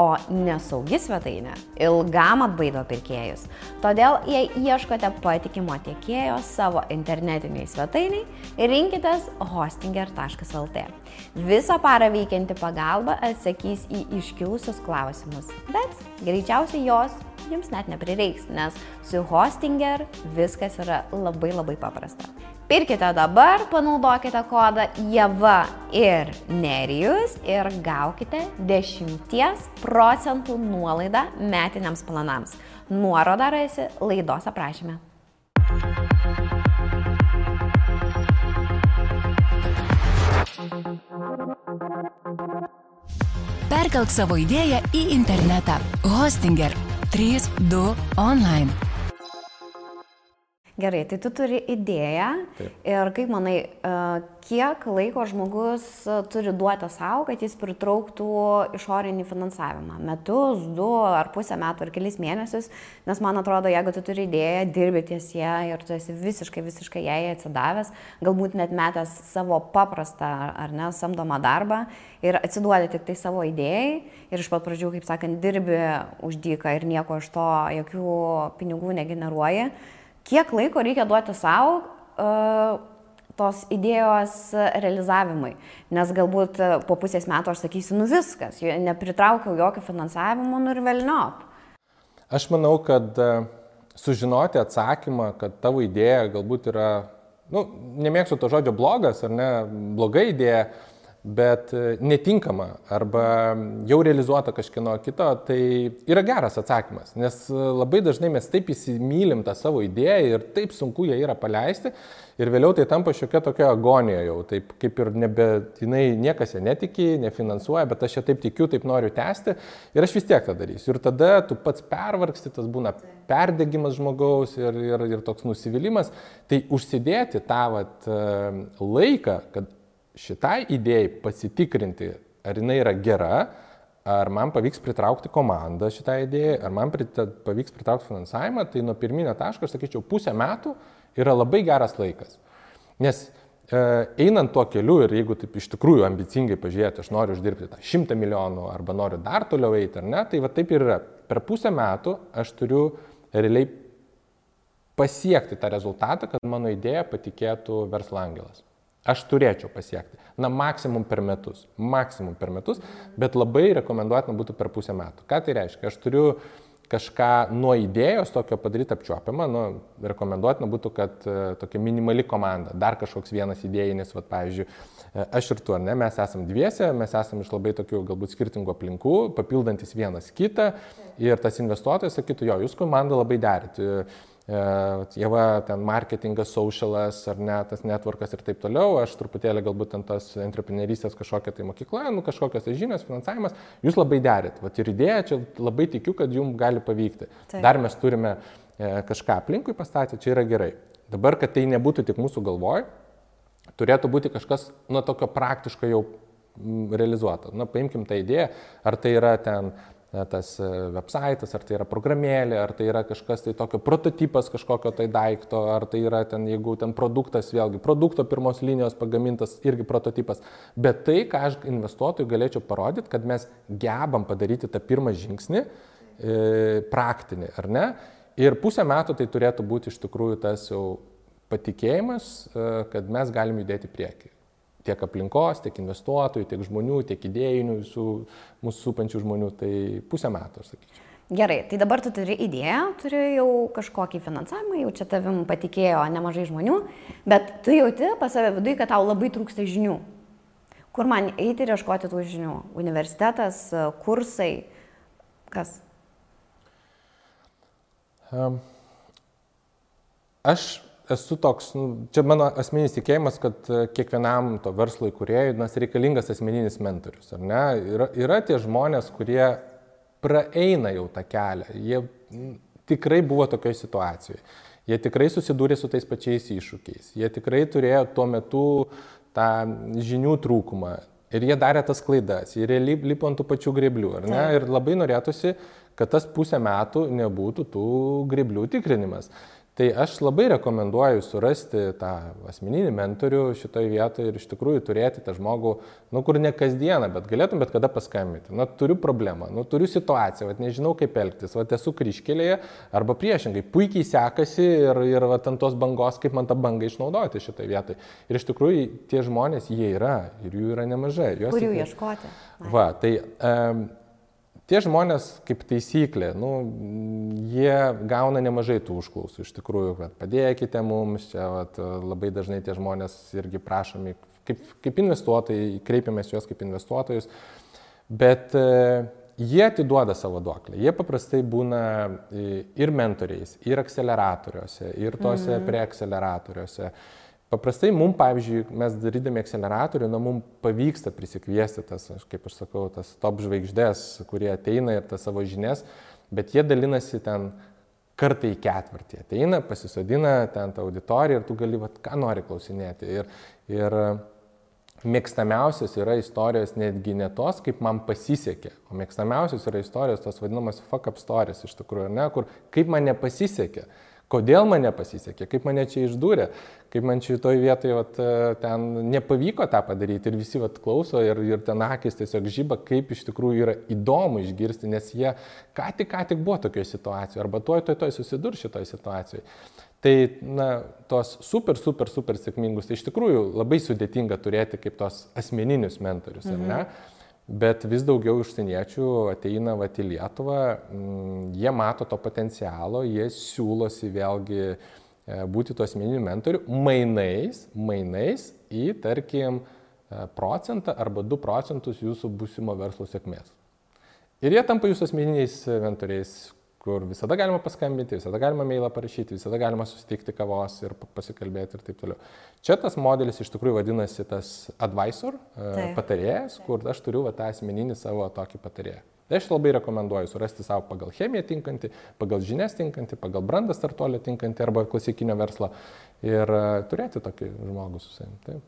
O nesaugi svetainė ilgam atbaido pirkėjus. Todėl, jei ieškote patikimo tiekėjo savo internetiniai svetainiai, rinkitės hostinger.lt. Visą parą veikianti pagalba atsakys į iškilusius klausimus, bet greičiausiai jos jums net neprireiks, nes su hostinger viskas yra labai labai paprasta. Pirkite dabar, panaudokite kodą JAVA ir Nerijus ir gaukite 10 procentų nuolaidą metiniams planams. Nuorodą rasi laidos aprašyme. Perkelk savo idėją į internetą. Hostinger 3.2 online. Gerai, tai tu turi idėją Taip. ir kaip manai, kiek laiko žmogus turi duoti savo, kad jis pritrauktų išorinį finansavimą? Metus, du ar pusę metų ar kelis mėnesius, nes man atrodo, jeigu tu turi idėją, dirbi ties ją ir tu esi visiškai, visiškai jai atsidavęs, galbūt net metęs savo paprastą ar ne samdomą darbą ir atsiduodi tik tai savo idėjai ir iš pat pradžių, kaip sakant, dirbi už dyką ir nieko iš to, jokių pinigų negeneruoji kiek laiko reikia duoti savo uh, tos idėjos realizavimui. Nes galbūt e, po pusės metų aš sakysiu, nu viskas, nepritraukiau jokio finansavimo, nu ir velniop. Aš manau, kad e, sužinoti atsakymą, kad tavo idėja galbūt yra, nu, nemėgstu to žodžio blogas ar ne, bloga idėja, bet e, netinkama arba jau realizuota kažkieno kito, tai yra geras atsakymas, nes e, labai dažnai mes taip įsimylim tą savo idėją ir taip sunku ją yra paleisti ir vėliau tai tampa šiokia tokia agonija jau, taip kaip ir nebe, jinai niekas ją netiki, nefinansuoja, bet aš ją taip tikiu, taip noriu tęsti ir aš vis tiek tą darysiu. Ir tada tu pats pervargsti, tas būna perdegimas žmogaus ir, ir, ir toks nusivylimas, tai užsidėti tą vat, e, laiką, kad šitai idėjai pasitikrinti, ar jinai yra gera, ar man pavyks pritraukti komandą šitai idėjai, ar man prita, pavyks pritraukti finansavimą, tai nuo pirminio taško, aš sakyčiau, pusę metų yra labai geras laikas. Nes e, einant tuo keliu ir jeigu taip iš tikrųjų ambicingai pažiūrėti, aš noriu uždirbti tą šimtą milijonų arba noriu dar toliau eiti ar ne, tai va taip ir yra. Per pusę metų aš turiu realiai pasiekti tą rezultatą, kad mano idėja patikėtų verslo angelas. Aš turėčiau pasiekti. Na, maksimum per metus. Maksimum per metus, bet labai rekomenduotina būtų per pusę metų. Ką tai reiškia? Aš turiu kažką nuo idėjos tokio padaryti apčiuopiamą, nu, rekomenduotina būtų, kad e, tokia minimali komanda, dar kažkoks vienas idėjinis, va, pavyzdžiui, e, aš ir tu, ar ne, mes esame dviese, mes esame iš labai tokių galbūt skirtingų aplinkų, papildantis vienas kitą ir tas investuotojas sakytų, jo, jūs komanda labai derite Jeva ten marketingas, socialas ar ne, tas networkas ir taip toliau, aš truputėlį galbūt ten tas entrepreneurystės kažkokia tai mokykla, nu kažkokios tai žinios, finansavimas, jūs labai derit. Vat ir idėja, čia labai tikiu, kad jums gali pavykti. Taip. Dar mes turime e, kažką aplinkui pastatyti, čia yra gerai. Dabar, kad tai nebūtų tik mūsų galvoj, turėtų būti kažkas, nu, tokio praktiško jau realizuota. Na, paimkim tą idėją, ar tai yra ten tas e, websaitas, ar tai yra programėlė, ar tai yra kažkas tai tokio prototipas kažkokio tai daikto, ar tai yra ten, jeigu ten produktas, vėlgi produkto pirmos linijos pagamintas irgi prototipas. Bet tai, ką aš investuotojui galėčiau parodyti, kad mes gebam padaryti tą pirmą žingsnį, e, praktinį, ar ne? Ir pusę metų tai turėtų būti iš tikrųjų tas jau patikėjimas, e, kad mes galim judėti prieki. Tiek aplinkos, tiek investuotojų, tiek žmonių, tiek idėjinių visų mūsų supančių žmonių, tai pusę metų, aš sakyčiau. Gerai, tai dabar tu turi idėją, turi jau kažkokį finansavimą, jau čia tavim patikėjo nemažai žmonių, bet tu jauti pas save viduje, kad tau labai trūksta žinių. Kur man eiti ir ieškoti tų žinių? Universitetas, kursai, kas? Um, aš esu toks, nu, čia mano asmeninis tikėjimas, kad e, kiekvienam to verslo įkūrėjui nas reikalingas asmeninis mentorius, ar ne? Yra, yra tie žmonės, kurie praeina jau tą kelią, jie tikrai buvo tokioje situacijoje, jie tikrai susidūrė su tais pačiais iššūkiais, jie tikrai turėjo tuo metu tą žinių trūkumą ir jie darė tas klaidas, jie realiai lipo ant tų pačių greblių, ar ne? Ir labai norėtųsi, kad tas pusę metų nebūtų tų greblių tikrinimas. Tai aš labai rekomenduoju surasti tą asmeninį mentorių šitoje vietoje ir iš tikrųjų turėti tą žmogų, nu kur ne kasdieną, bet galėtum bet kada paskambinti. Na, turiu problemą, nu, turiu situaciją, vat, nežinau kaip elgtis, vat, esu kryškelėje arba priešingai, puikiai sekasi ir, ir vat, ant tos bangos, kaip man tą bangą išnaudoti šitoje vietoje. Ir iš tikrųjų tie žmonės, jie yra ir jų yra nemažai. Juos Kur jų ieškoti? Va, tai um, Tie žmonės, kaip taisyklė, nu, jie gauna nemažai tų užklausų, iš tikrųjų, kad padėkite mums, čia vat, labai dažnai tie žmonės irgi prašomi kaip, kaip investuotojai, kreipiamės juos kaip investuotojus, bet e, jie atiduoda savo duoklę. Jie paprastai būna ir mentoriais, ir akceleratoriuose, ir tose mm. preakceleratoriuose. Paprastai mums, pavyzdžiui, mes darydami akceleratorių, na, mums pavyksta prisikviesti tas, kaip aš sakau, tas top žvaigždės, kurie ateina ir tas savo žinias, bet jie dalinasi ten kartą į ketvirtį. Ateina, pasisodina ten tą auditoriją ir tu gali, vat, ką nori klausinėti. Ir, ir mėgstamiausias yra istorijos netgi ne tos, kaip man pasisekė, o mėgstamiausias yra istorijos tos vadinamas fuck up stories iš tikrųjų, ne, kur kaip man nepasisekė kodėl man nepasisekė, kaip mane čia išdūrė, kaip man šitoj vietoje vat, ten nepavyko tą padaryti ir visi vat, klauso ir, ir ten akis tiesiog žyba, kaip iš tikrųjų yra įdomu išgirsti, nes jie ką tik, ką tik buvo tokioje situacijoje arba tuoj, tuoj, tuoj susidur šitoje situacijoje. Tai, na, tos super, super, super sėkmingus, tai iš tikrųjų labai sudėtinga turėti kaip tos asmeninius mentorius, mhm. ar ne? Bet vis daugiau užsieniečių ateina vat, į Lietuvą, mm, jie mato to potencialo, jie siūlosi vėlgi e, būti to asmeniniu mentoriu mainais, mainais į, tarkim, e, procentą arba 2 procentus jūsų būsimo verslo sėkmės. Ir jie tampa jūsų asmeniniais mentoriais, kur visada galima paskambinti, visada galima mailą parašyti, visada galima susitikti kavos ir pasikalbėti ir taip toliau. Čia tas modelis iš tikrųjų vadinasi tas advisor, e, taip. patarėjas, kur aš turiu va, tą asmeninį savo tokį patarėją. Tai aš labai rekomenduoju surasti savo pagal chemiją tinkantį, pagal žinias tinkantį, pagal brandą startuolį tinkantį arba klasikinio verslo ir uh, turėti tokį žmogų su savimi. Taip.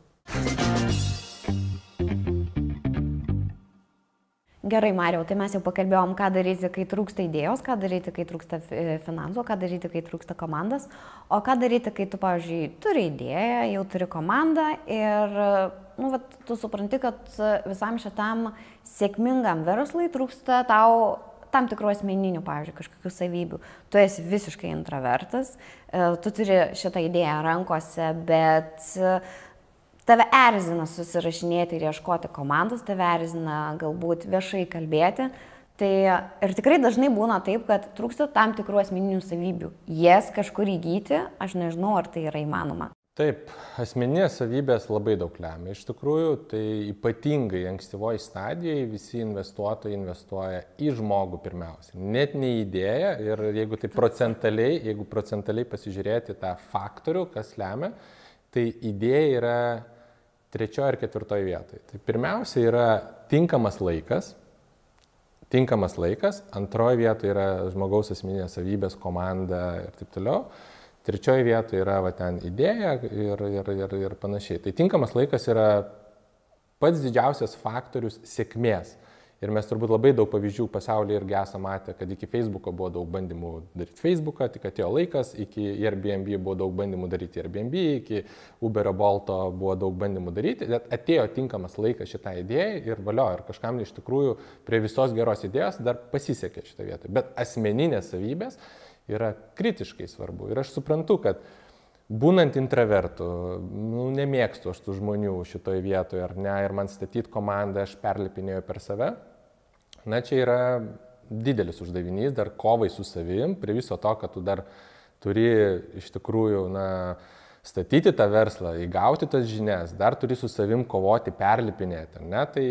Gerai, Mariau, tai mes jau pakalbėjom, ką daryti, kai trūksta idėjos, ką daryti, kai trūksta finansų, ką daryti, kai trūksta komandos, o ką daryti, kai tu, pavyzdžiui, turi idėją, jau turi komandą ir, nu, vat, tu supranti, kad visam šitam sėkmingam verslui trūksta tau tam tikrų asmeninių, pavyzdžiui, kažkokių savybių. Tu esi visiškai introvertas, e, tu turi šitą idėją rankose, bet tave erzina susirašinėti ir ieškoti komandos, tave erzina galbūt viešai kalbėti. Tai ir tikrai dažnai būna taip, kad trūksta tam tikrų asmeninių savybių. Jas kažkur įgyti, aš nežinau, ar tai yra įmanoma. Taip, asmeninės savybės labai daug lemia. Iš tikrųjų, tai ypatingai ankstyvoji stadijoje visi investuotojai investuoja į žmogų pirmiausia. Net ne į idėją ir jeigu tai procentaliai, jeigu procentaliai pasižiūrėti tą faktorių, kas lemia, tai idėja yra trečioje ar ketvirtoje vietoje. Tai pirmiausia yra tinkamas laikas, tinkamas laikas, antroje vietoje yra žmogaus asmeninės savybės, komanda ir taip toliau. Trečioje vietoje yra va, ten idėja ir, ir, ir, ir panašiai. Tai tinkamas laikas yra pats didžiausias faktorius sėkmės. Ir mes turbūt labai daug pavyzdžių pasaulyje irgi esame matę, kad iki Facebook'o buvo daug bandymų daryti Facebook'ą, tik atėjo laikas, iki Airbnb buvo daug bandymų daryti Airbnb, iki Uberio Bolto buvo daug bandymų daryti, bet atėjo tinkamas laikas šitai idėjai ir valio, ir kažkam iš tikrųjų prie visos geros idėjos dar pasisekė šitą vietą. Bet asmeninės savybės yra kritiškai svarbu. Ir aš suprantu, kad būnant intravertu, nu, nemėgstu aš tų žmonių šitoje vietoje, ar ne, ir man statyti komandą aš perlipinėjau per save. Na, čia yra didelis uždavinys, dar kovai su savim, prie viso to, kad tu dar turi iš tikrųjų, na, statyti tą verslą, įgauti tas žinias, dar turi su savim kovoti, perlipinėti, ne, tai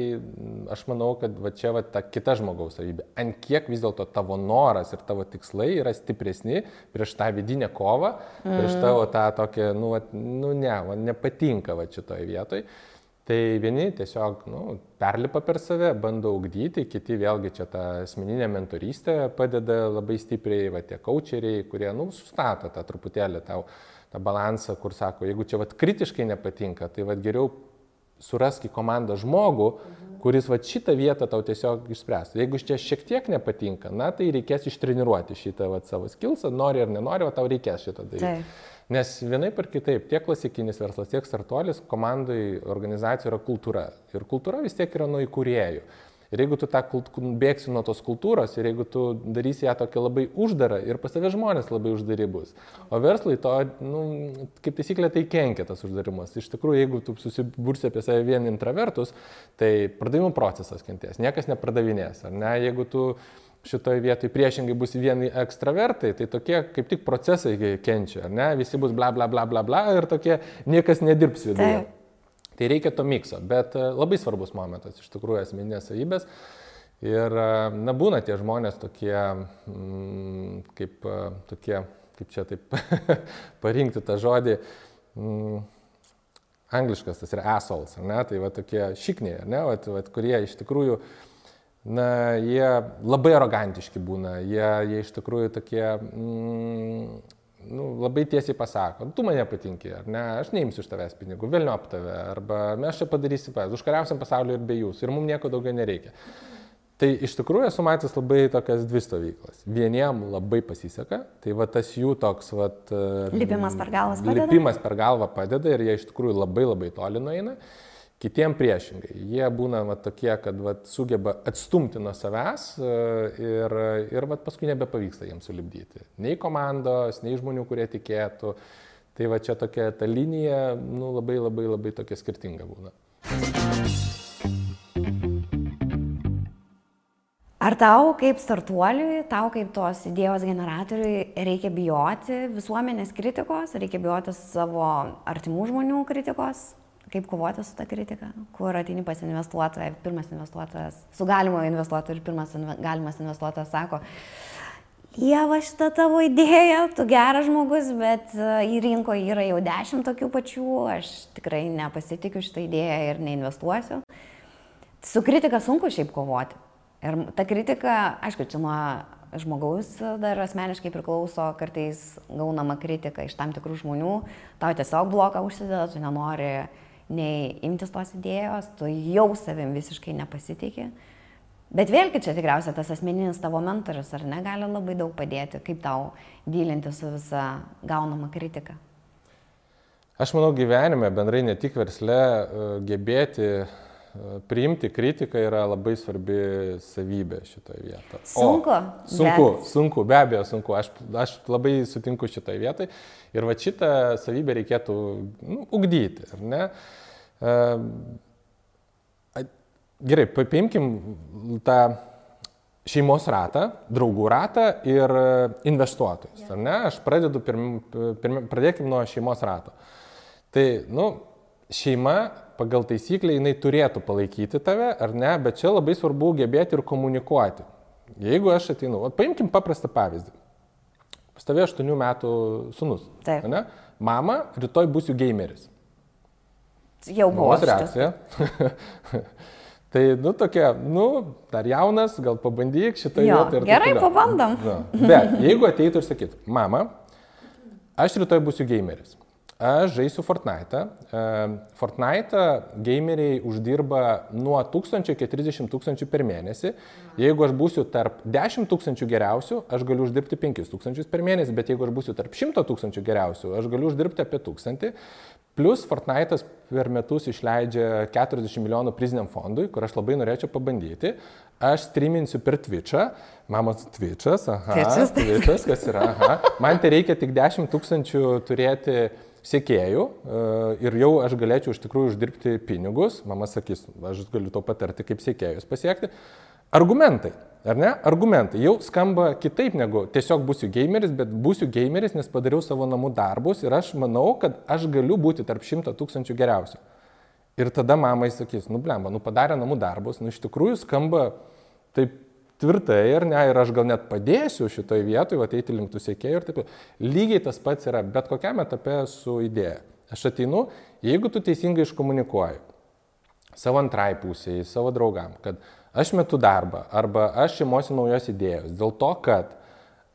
aš manau, kad va čia va ta kita žmogaus savybė. Ant kiek vis dėlto tavo noras ir tavo tikslai yra stipresni prieš tą vidinę kovą, prieš mm. tavo tą tokią, nu, va, nu ne, man nepatinka va šitoje vietoje. Tai vieni tiesiog nu, perlipa per save, bando ugdyti, kiti vėlgi čia tą asmeninę mentorystę padeda labai stipriai, va tie coacheriai, kurie, nu, sustato tą truputėlį tau tą balansą, kur sako, jeigu čia vat kritiškai nepatinka, tai vat geriau surask į komandą žmogų, kuris vat šitą vietą tau tiesiog išspręstų. Jeigu čia šiek tiek nepatinka, na tai reikės ištreniruoti šitą vat savo skilsą, nori ar nenori, o tau reikės šitą daryti. Tai. Nes vienaip ar kitaip, tiek klasikinis verslas, tiek startuolis, komandai, organizacijų yra kultūra. Ir kultūra vis tiek yra nuo įkūrėjų. Ir jeigu tu tą bėgsi nuo tos kultūros ir jeigu tu darysi ją tokią labai uždarą ir pas tave žmonės labai uždari bus. O verslai to, nu, kaip taisyklė, tai kenkia tas uždarimas. Iš tikrųjų, jeigu tu susibursi apie save vien intravertus, tai pardavimų procesas kentės, niekas nepardavinės. Ar ne? Jeigu tu šitoje vietoje priešingai bus vieni ekstravertai, tai tokie kaip tik procesai kenčia, ne? Visi bus bla bla bla bla bla ir tokie niekas nedirbs viduje. Taip. Tai reikia to mikso, bet e, labai svarbus momentas, iš tikrųjų, asmeninės savybės. Ir, e, na, būna tie žmonės tokie, mm, kaip, e, tokie, kaip čia taip parinkti tą žodį, mm, angliškas tas yra assholes, ne, tai va tokie šikniai, ne, va, va, kurie iš tikrųjų, na, jie labai arogantiški būna, jie, jie iš tikrųjų tokie, mm, nu, labai tiesiai pasako, tu mane patinki, ar ne, aš neimsiu iš tavęs pinigų, vėliau ap tave, arba mes čia padarysim, užkariausiam pasaulio ir be jūsų, ir mums nieko daugiau nereikia. Tai iš tikrųjų esu matęs labai tokias dvi stovyklas. Vieniem labai pasiseka, tai va tas jų toks, va... Lipimas per galvą padeda. Lipimas per galvą padeda ir jie iš tikrųjų labai labai toli nueina. Kitiem priešingai. Jie būna va, tokie, kad va, sugeba atstumti nuo savęs e, ir, ir va, paskui nebepavyksta jiems sulibdyti. Nei komandos, nei žmonių, kurie tikėtų. Tai va čia tokia ta linija nu, labai labai labai tokia skirtinga būna. Ar tau kaip startuoliui, tau kaip tos idėjos generatoriui reikia bijoti visuomenės kritikos, reikia bijoti savo artimų žmonių kritikos? Kaip kovoti su ta kritika, kur ateini pas investuotoją, pirmas investuotojas, su galimu investuotoju ir pirmas galimas investuotojas sako, Dieva šitą tavo idėją, tu geras žmogus, bet e, į rinko yra jau dešimt tokių pačių, aš tikrai nepasitikiu šitą idėją ir neinvestuosiu. Su kritika sunku šiaip kovoti. Ir ta kritika, aišku, čia nuo žmogaus dar asmeniškai priklauso, kartais gaunama kritika iš tam tikrų žmonių, tau tiesiog bloką užsideda, tu nenori nei imtis tos idėjos, tu jau savim visiškai nepasitikė. Bet vėlgi čia tikriausiai tas asmeninis tavo mentorius, ar ne, gali labai daug padėti, kaip tau dylinti su visa gaunama kritika. Aš manau, gyvenime, bendrai ne tik versle, e, gebėti e, priimti kritiką yra labai svarbi savybė šitoje vietoje. Sunku. O, sunku, bet... sunku, be abejo, sunku. Aš, aš labai sutinku šitoje vietoje. Ir va šitą savybę reikėtų nu, ugdyti, ar ne? Uh, Gerai, paimkim tą šeimos ratą, draugų ratą ir investuotojus. Ar ne? Aš pradedu, pirm, pirm, pradėkim nuo šeimos rato. Tai, nu, šeima pagal taisyklę jinai turėtų palaikyti tave, ar ne, bet čia labai svarbu gebėti ir komunikuoti. Jeigu aš ateinu, paimkim paprastą pavyzdį. Pas tavė 8 metų sunus. Taip. Ne? Mama, rytoj būsiu gameris. Jau buvo. Mamos reakcija. tai, nu, tokia, nu, dar jaunas, gal pabandyk šitą vietą. Gerai, pabandom. Na, bet jeigu ateitų ir sakyt, mama, aš rytoj būsiu gameris. Aš žaisiu Fortnite. Fortnite gameriai uždirba nuo 1000 iki 30 tūkstančių per mėnesį. Jeigu aš būsiu tarp 10 tūkstančių geriausių, aš galiu uždirbti 5 tūkstančius per mėnesį, bet jeigu aš būsiu tarp 100 tūkstančių geriausių, aš galiu uždirbti apie 1000. Plus Fortnite'as per metus išleidžia 40 milijonų priziniam fondui, kur aš labai norėčiau pabandyti. Aš streaminsiu per Twitch'ą. Mamos Twitch'as, aha. Twitch'as, Twitch'as, kas yra, aha. Man tai reikia tik 10 tūkstančių turėti sėkėjų ir jau aš galėčiau iš tikrųjų uždirbti pinigus, mama sakys, aš galiu to patarti, kaip sėkėjus pasiekti. Argumentai, ar ne? Argumentai jau skamba kitaip negu tiesiog būsiu gameris, bet būsiu gameris, nes padariau savo namų darbus ir aš manau, kad aš galiu būti tarp šimto tūkstančių geriausių. Ir tada mamai sakys, nu blemba, nu padarė namų darbus, nu iš tikrųjų skamba taip tvirtai ir ne, ir aš gal net padėsiu šitoje vietoje, ateiti link tų sėkėjų ir taip. Lygiai tas pats yra bet kokiam etape su idėja. Aš ateinu, jeigu tu teisingai iškomunikuoji savo antrai pusiai, savo draugam, kad aš metu darbą arba aš imuosi naujos idėjos dėl to, kad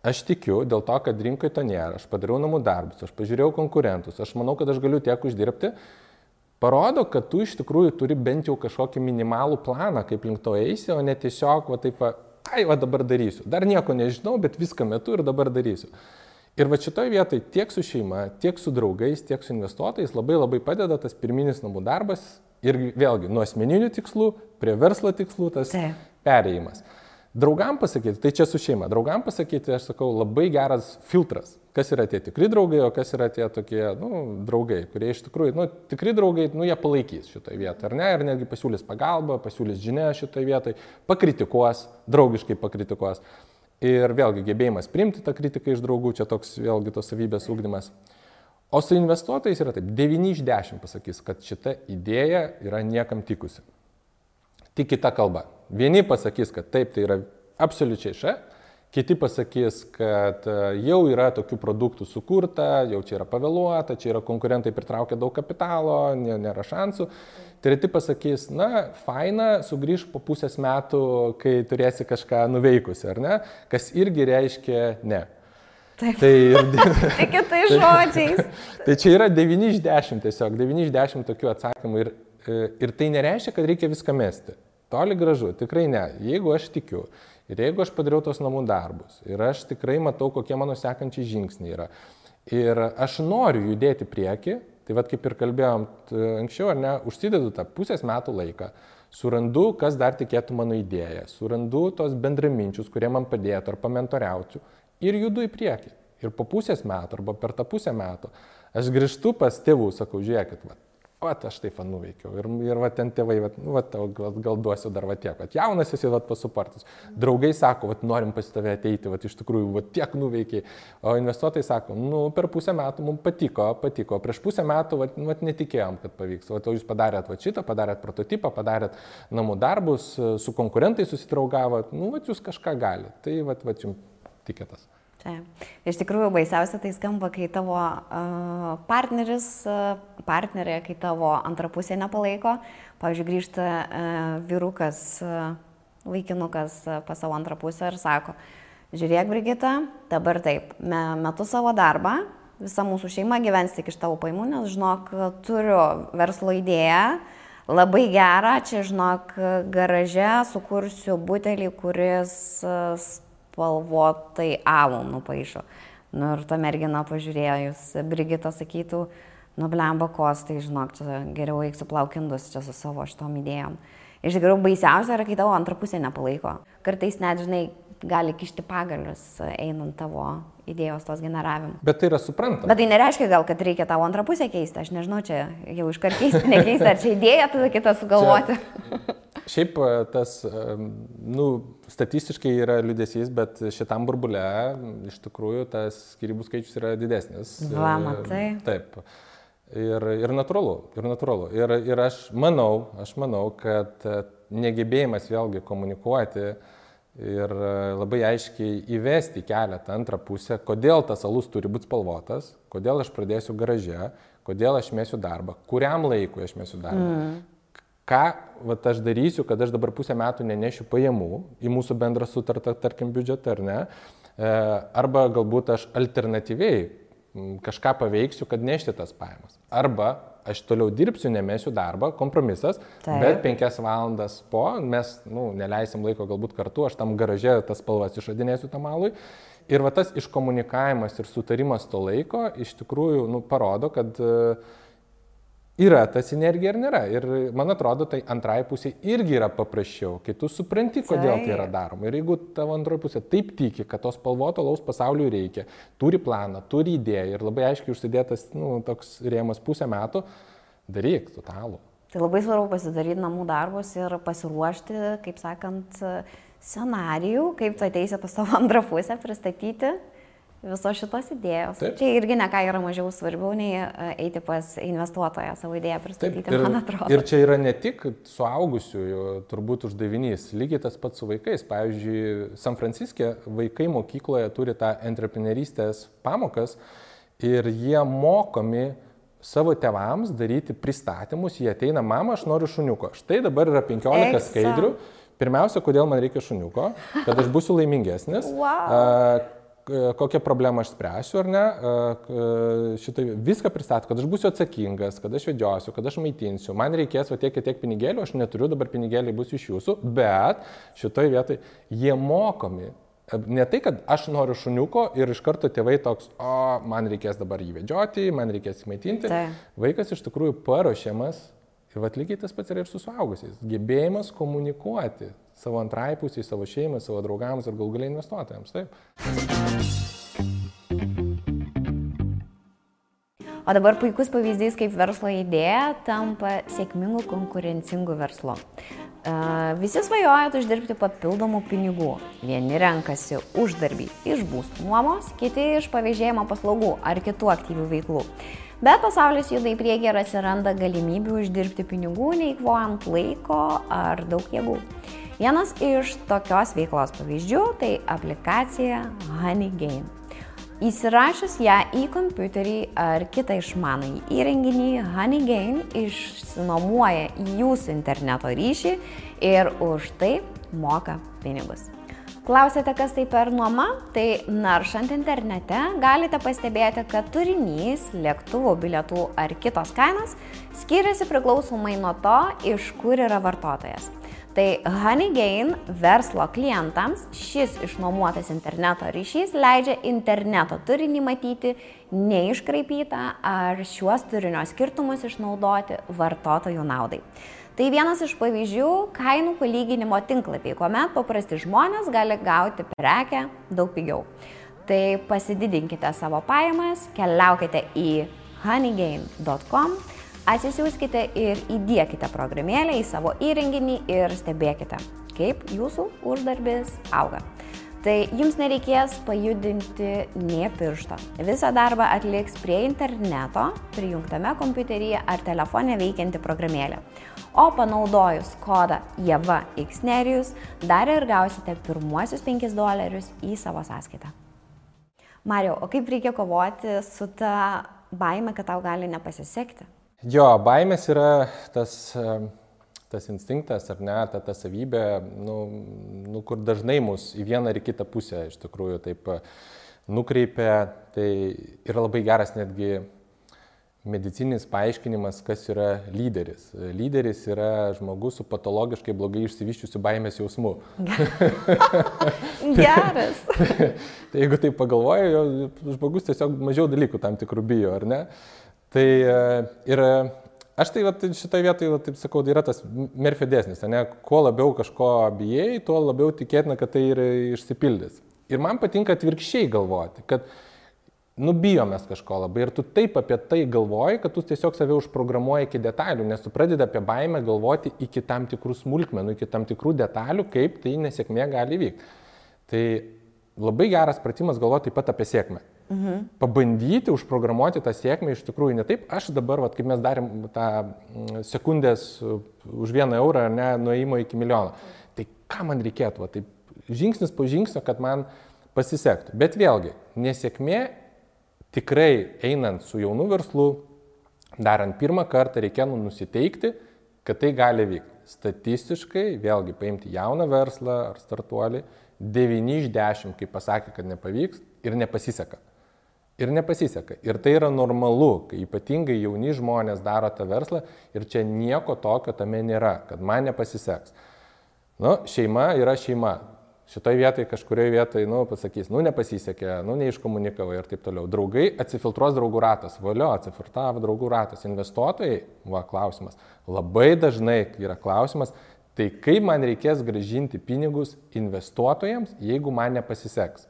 aš tikiu, dėl to, kad rinkoje to nėra, aš padariau namų darbus, aš pažiūrėjau konkurentus, aš manau, kad aš galiu tiek uždirbti, parodo, kad tu iš tikrųjų turi bent jau kažkokį minimalų planą, kaip link to eisi, o ne tiesiog, va taip, va, ai, va dabar darysiu. Dar nieko nežinau, bet viską metu ir dabar darysiu. Ir va šitoje vietoje tiek su šeima, tiek su draugais, tiek su investuotojais labai labai padeda tas pirminis namų darbas ir vėlgi nuo asmeninių tikslų prie verslo tikslų tas Taip. perėjimas. Draugam pasakyti, tai čia su šeima, draugam pasakyti, aš sakau, labai geras filtras, kas yra tie tikri draugai, o kas yra tie tokie, nu, draugai, kurie iš tikrųjų, nu, tikri draugai, nu, jie palaikys šitoje vietoje, ar ne, ir netgi pasiūlys pagalbą, pasiūlys žinę šitoje vietoje, pakritikuos, draugiškai pakritikuos. Ir vėlgi gebėjimas priimti tą kritiką iš draugų, čia toks vėlgi tos savybės ūkdymas. O su investuotojais yra taip, 9 iš 10 pasakys, kad šita idėja yra niekam tikusi. Tik kita kalba. Vieni pasakys, kad taip, tai yra absoliučiai še, kiti pasakys, kad e, jau yra tokių produktų sukurta, jau čia yra pavėluota, čia yra konkurentai pritraukia daug kapitalo, nėra šansų. Treti pasakys, na, faina, sugrįž po pusės metų, kai turėsi kažką nuveikusi, ar ne? Kas irgi reiškia ne. Taip. Tai ir... Tik kitais žodžiais. tai čia yra 9 iš 10 tiesiog, 9 iš 10 tokių atsakymų ir, e, ir tai nereiškia, kad reikia viską mesti. Toli gražu, tikrai ne. Jeigu aš tikiu ir jeigu aš padariau tos namų darbus ir aš tikrai matau, kokie mano sekančiai žingsniai yra ir aš noriu judėti prieki, tai vad kaip ir kalbėjom anksčiau, ar ne, užsidedu tą pusės metų laiką, surandu, kas dar tikėtų mano idėją, surandu tos bendraminčius, kurie man padėtų ar pamentoriautų ir judu į priekį. Ir po pusės metų arba per tą pusę metų aš grįžtu pas tėvų, sakau, žiūrėkit, va, Vat aš taip nuveikiau. Ir, ir va ten tėvai, va, nu, va, gal, gal duosiu dar va tiek. Vat jaunas esi, va pasupartis. Draugai sako, va norim pas tave ateiti, va iš tikrųjų, va tiek nuveikiai. O investuotojai sako, nu per pusę metų mums patiko, patiko. Prieš pusę metų va, va netikėjom, kad pavyks. Va, jūs padarėt va šitą, padarėt prototipą, padarėt namų darbus, su konkurentai susitraugavot, nu va jūs kažką galite. Tai va, va jums tikėtas. Taip. Iš tikrųjų, baisiausia tai skamba, kai tavo uh, partneris, uh, partnerė, kai tavo antra pusė nepalaiko. Pavyzdžiui, grįžta uh, vyrukas, uh, vaikinukas uh, pas savo antrą pusę ir sako, žiūrėk, Brigita, dabar taip, me, metu savo darbą, visa mūsų šeima gyvens tik iš tavo paimų, nes žinok, turiu verslo idėją, labai gerą, čia žinok, garaže sukursiu butelį, kuris spalvotai alų nupaišo. Nu ir ta mergina pažiūrėjus, Brigita sakytų, nu blemba kos, tai žinok, čia geriau eik su plaukindus čia su savo šitom idėjom. Iš tikrųjų baisiausia yra, kai tavo antra pusė nepalaiko. Kartais net, žinai, gali kišti pagalius einant tavo idėjos tos generavimu. Bet tai yra suprantama. Bet tai nereiškia gal, kad reikia tavo antrą pusę keisti, aš nežinau, čia jau iškart keisti, nekeisti, ar čia idėja, tada kitą sugalvoti. Čia, Šiaip e, tas, nu, statistiškai yra liūdėsys, bet šitam burbule iš tikrųjų tas skirybų skaičius yra didesnis. Va, matai. Taip. Ir, ir natūralu, ir natūralu. Ir, ir aš manau, aš manau, kad e, negebėjimas vėlgi komunikuoti ir labai aiškiai įvesti keletą antrą pusę, kodėl tas alus turi būti spalvotas, kodėl aš pradėsiu garaže, kodėl aš mėsiu darbą, kuriam laikui aš mėsiu darbą. Mm ką vat, aš darysiu, kad aš dabar pusę metų nenešiu pajamų į mūsų bendrą sutartą, tarkim, biudžetą ar ne. E, arba galbūt aš alternatyviai kažką paveiksiu, kad nešti tas pajamas. Arba aš toliau dirbsiu, nemėsiu darbą, kompromisas, Taip. bet penkias valandas po mes nu, neleisim laiko galbūt kartu, aš tam garaže tas spalvas išradinėsiu tam malui. Ir va tas iškomunikavimas ir sutarimas to laiko iš tikrųjų nu, parodo, kad uh, yra ta sinergija ar nėra. Ir man atrodo, tai antrai pusė irgi yra paprasčiau, kai tu supranti, kodėl tai yra daroma. Ir jeigu tavo antroji pusė taip tiki, kad tos spalvoto laus pasauliui reikia, turi planą, turi idėją ir labai aiškiai užsidėtas nu, toks rėmas pusę metų, daryk totalų. Tai labai svarbu pasidaryti namų darbus ir pasiruošti, kaip sakant, scenarijų, kaip tu ateisi pas savo antrą pusę pristatyti visos šitos idėjos. Taip. Čia irgi ne ką yra mažiau svarbiau nei e, eiti pas investuotoją savo idėją pristatyti, Taip, ir, man atrodo. Ir čia yra ne tik suaugusiųjų turbūt uždavinys, lygiai tas pats su vaikais. Pavyzdžiui, San Franciske vaikai mokykloje turi tą entreprenerystės pamokas ir jie mokomi savo tevams daryti pristatymus, jie ateina, mama, aš noriu šuniuko. Štai dabar yra 15 Eksa. skaidrių. Pirmiausia, kodėl man reikia šuniuko, kad aš būsiu laimingesnis. Wow kokią problemą aš spręsiu ar ne, šitai viską pristato, kad aš būsiu atsakingas, kad aš vedžiosiu, kad aš maitinsiu, man reikės va tiek ir tiek pinigėlių, aš neturiu, dabar pinigėliai bus iš jūsų, bet šitoje vietoje jie mokomi. Ne tai, kad aš noriu šuniuko ir iš karto tėvai toks, o man reikės dabar jį vedžioti, man reikės įmaitinti. Tai. Vaikas iš tikrųjų paruošiamas ir va lygiai tas pats yra ir su suaugusiais. Gebėjimas komunikuoti savo antrai pusiai, savo šeimai, savo draugams ir gal galiai investuotojams. Taip. O dabar puikus pavyzdys, kaip verslo idėja tampa sėkmingu konkurencingu verslu. Uh, visi svajojat uždirbti papildomų pinigų. Vieni renkasi uždarbį iš būstų nuomos, kiti iš pavėžėjimo paslaugų ar kitų aktyvių veiklų. Bet pasaulis juda į priekį ir atsiranda galimybių uždirbti pinigų, neįkvojant laiko ar daug jėgų. Vienas iš tokios veiklos pavyzdžių tai aplikacija Honeygain. Įsirašęs ją į kompiuterį ar kitą išmanųjį įrenginį, Honeygain išsinuomuoja jūsų interneto ryšį ir už tai moka pinigus. Klausėte, kas tai per nuoma? Tai naršant internete galite pastebėti, kad turinys, lėktuvų bilietų ar kitos kainos skiriasi priklausomai nuo to, iš kur yra vartotojas. Tai Honeygain verslo klientams šis išnuomuotas interneto ryšys leidžia interneto turinį matyti neiškraipytą ar šiuos turinio skirtumus išnaudoti vartotojų naudai. Tai vienas iš pavyzdžių kainų palyginimo tinklapiai, kuomet paprasti žmonės gali gauti prekę daug pigiau. Tai pasididinkite savo pajamas, keliaukite į honeygain.com Atsisiųskite ir įdėkite programėlę į savo įrenginį ir stebėkite, kaip jūsų uždarbis auga. Tai jums nereikės pajudinti nie piršto. Visą darbą atliks prie interneto, prijungtame kompiuteryje ar telefone veikianti programėlė. O panaudojus kodą Java Xnerius dar ir gausite pirmuosius 5 dolerius į savo sąskaitą. Mario, o kaip reikia kovoti su ta baime, kad tau gali nepasisekti? Jo, baimės yra tas, tas instinktas, ar ne, ta, ta savybė, nu, nu, kur dažnai mus į vieną ar į kitą pusę iš tikrųjų taip nukreipia. Tai yra labai geras netgi medicininis paaiškinimas, kas yra lyderis. Lyderis yra žmogus su patologiškai blogai išsivyščiusiu baimės jausmu. Geras. tai jeigu tai pagalvoju, žmogus tiesiog mažiau dalykų tam tikrų bijo, ar ne? Tai e, ir e, aš tai vat, šitoje vietoje, vat, taip sakau, yra tas merfio dėsnis, ne? kuo labiau kažko bijai, tuo labiau tikėtina, kad tai ir išsipildys. Ir man patinka atvirkščiai galvoti, kad nubijomės kažko labai ir tu taip apie tai galvoji, kad tu tiesiog save užprogramuoji iki detalių, nes tu pradedi apie baimę galvoti iki tam tikrų smulkmenų, iki tam tikrų detalių, kaip tai nesėkmė gali vykti. Tai labai geras pratimas galvoti taip pat apie sėkmę. Mhm. Pabandyti užprogramuoti tą sėkmę iš tikrųjų ne taip. Aš dabar, vat, kaip mes darėm tą mm, sekundės už vieną eurą ne, nuėjimo iki milijono. Tai ką man reikėtų, va, taip žingsnis po žingsnio, kad man pasisektų. Bet vėlgi, nesėkmė tikrai einant su jaunu verslu, darant pirmą kartą, reikia nu nusiteikti, kad tai gali vykti. Statistiškai, vėlgi, paimti jauną verslą ar startuolį, 9 iš 10, kai pasakė, kad nepavyks ir nepasiseka ir nepasiseka. Ir tai yra normalu, kai ypatingai jauni žmonės daro tą verslą ir čia nieko tokio tame nėra, kad man nepasiseks. Nu, šeima yra šeima. Šitoje vietoje kažkurioje vietoje, nu, pasakys, nu, nepasisekė, nu, neiškomunikavai ir taip toliau. Draugai atsifiltruos draugų ratas, valio, atsifiltravo draugų ratas. Investuotojai, va, klausimas. Labai dažnai yra klausimas, tai kaip man reikės gražinti pinigus investuotojams, jeigu man nepasiseks?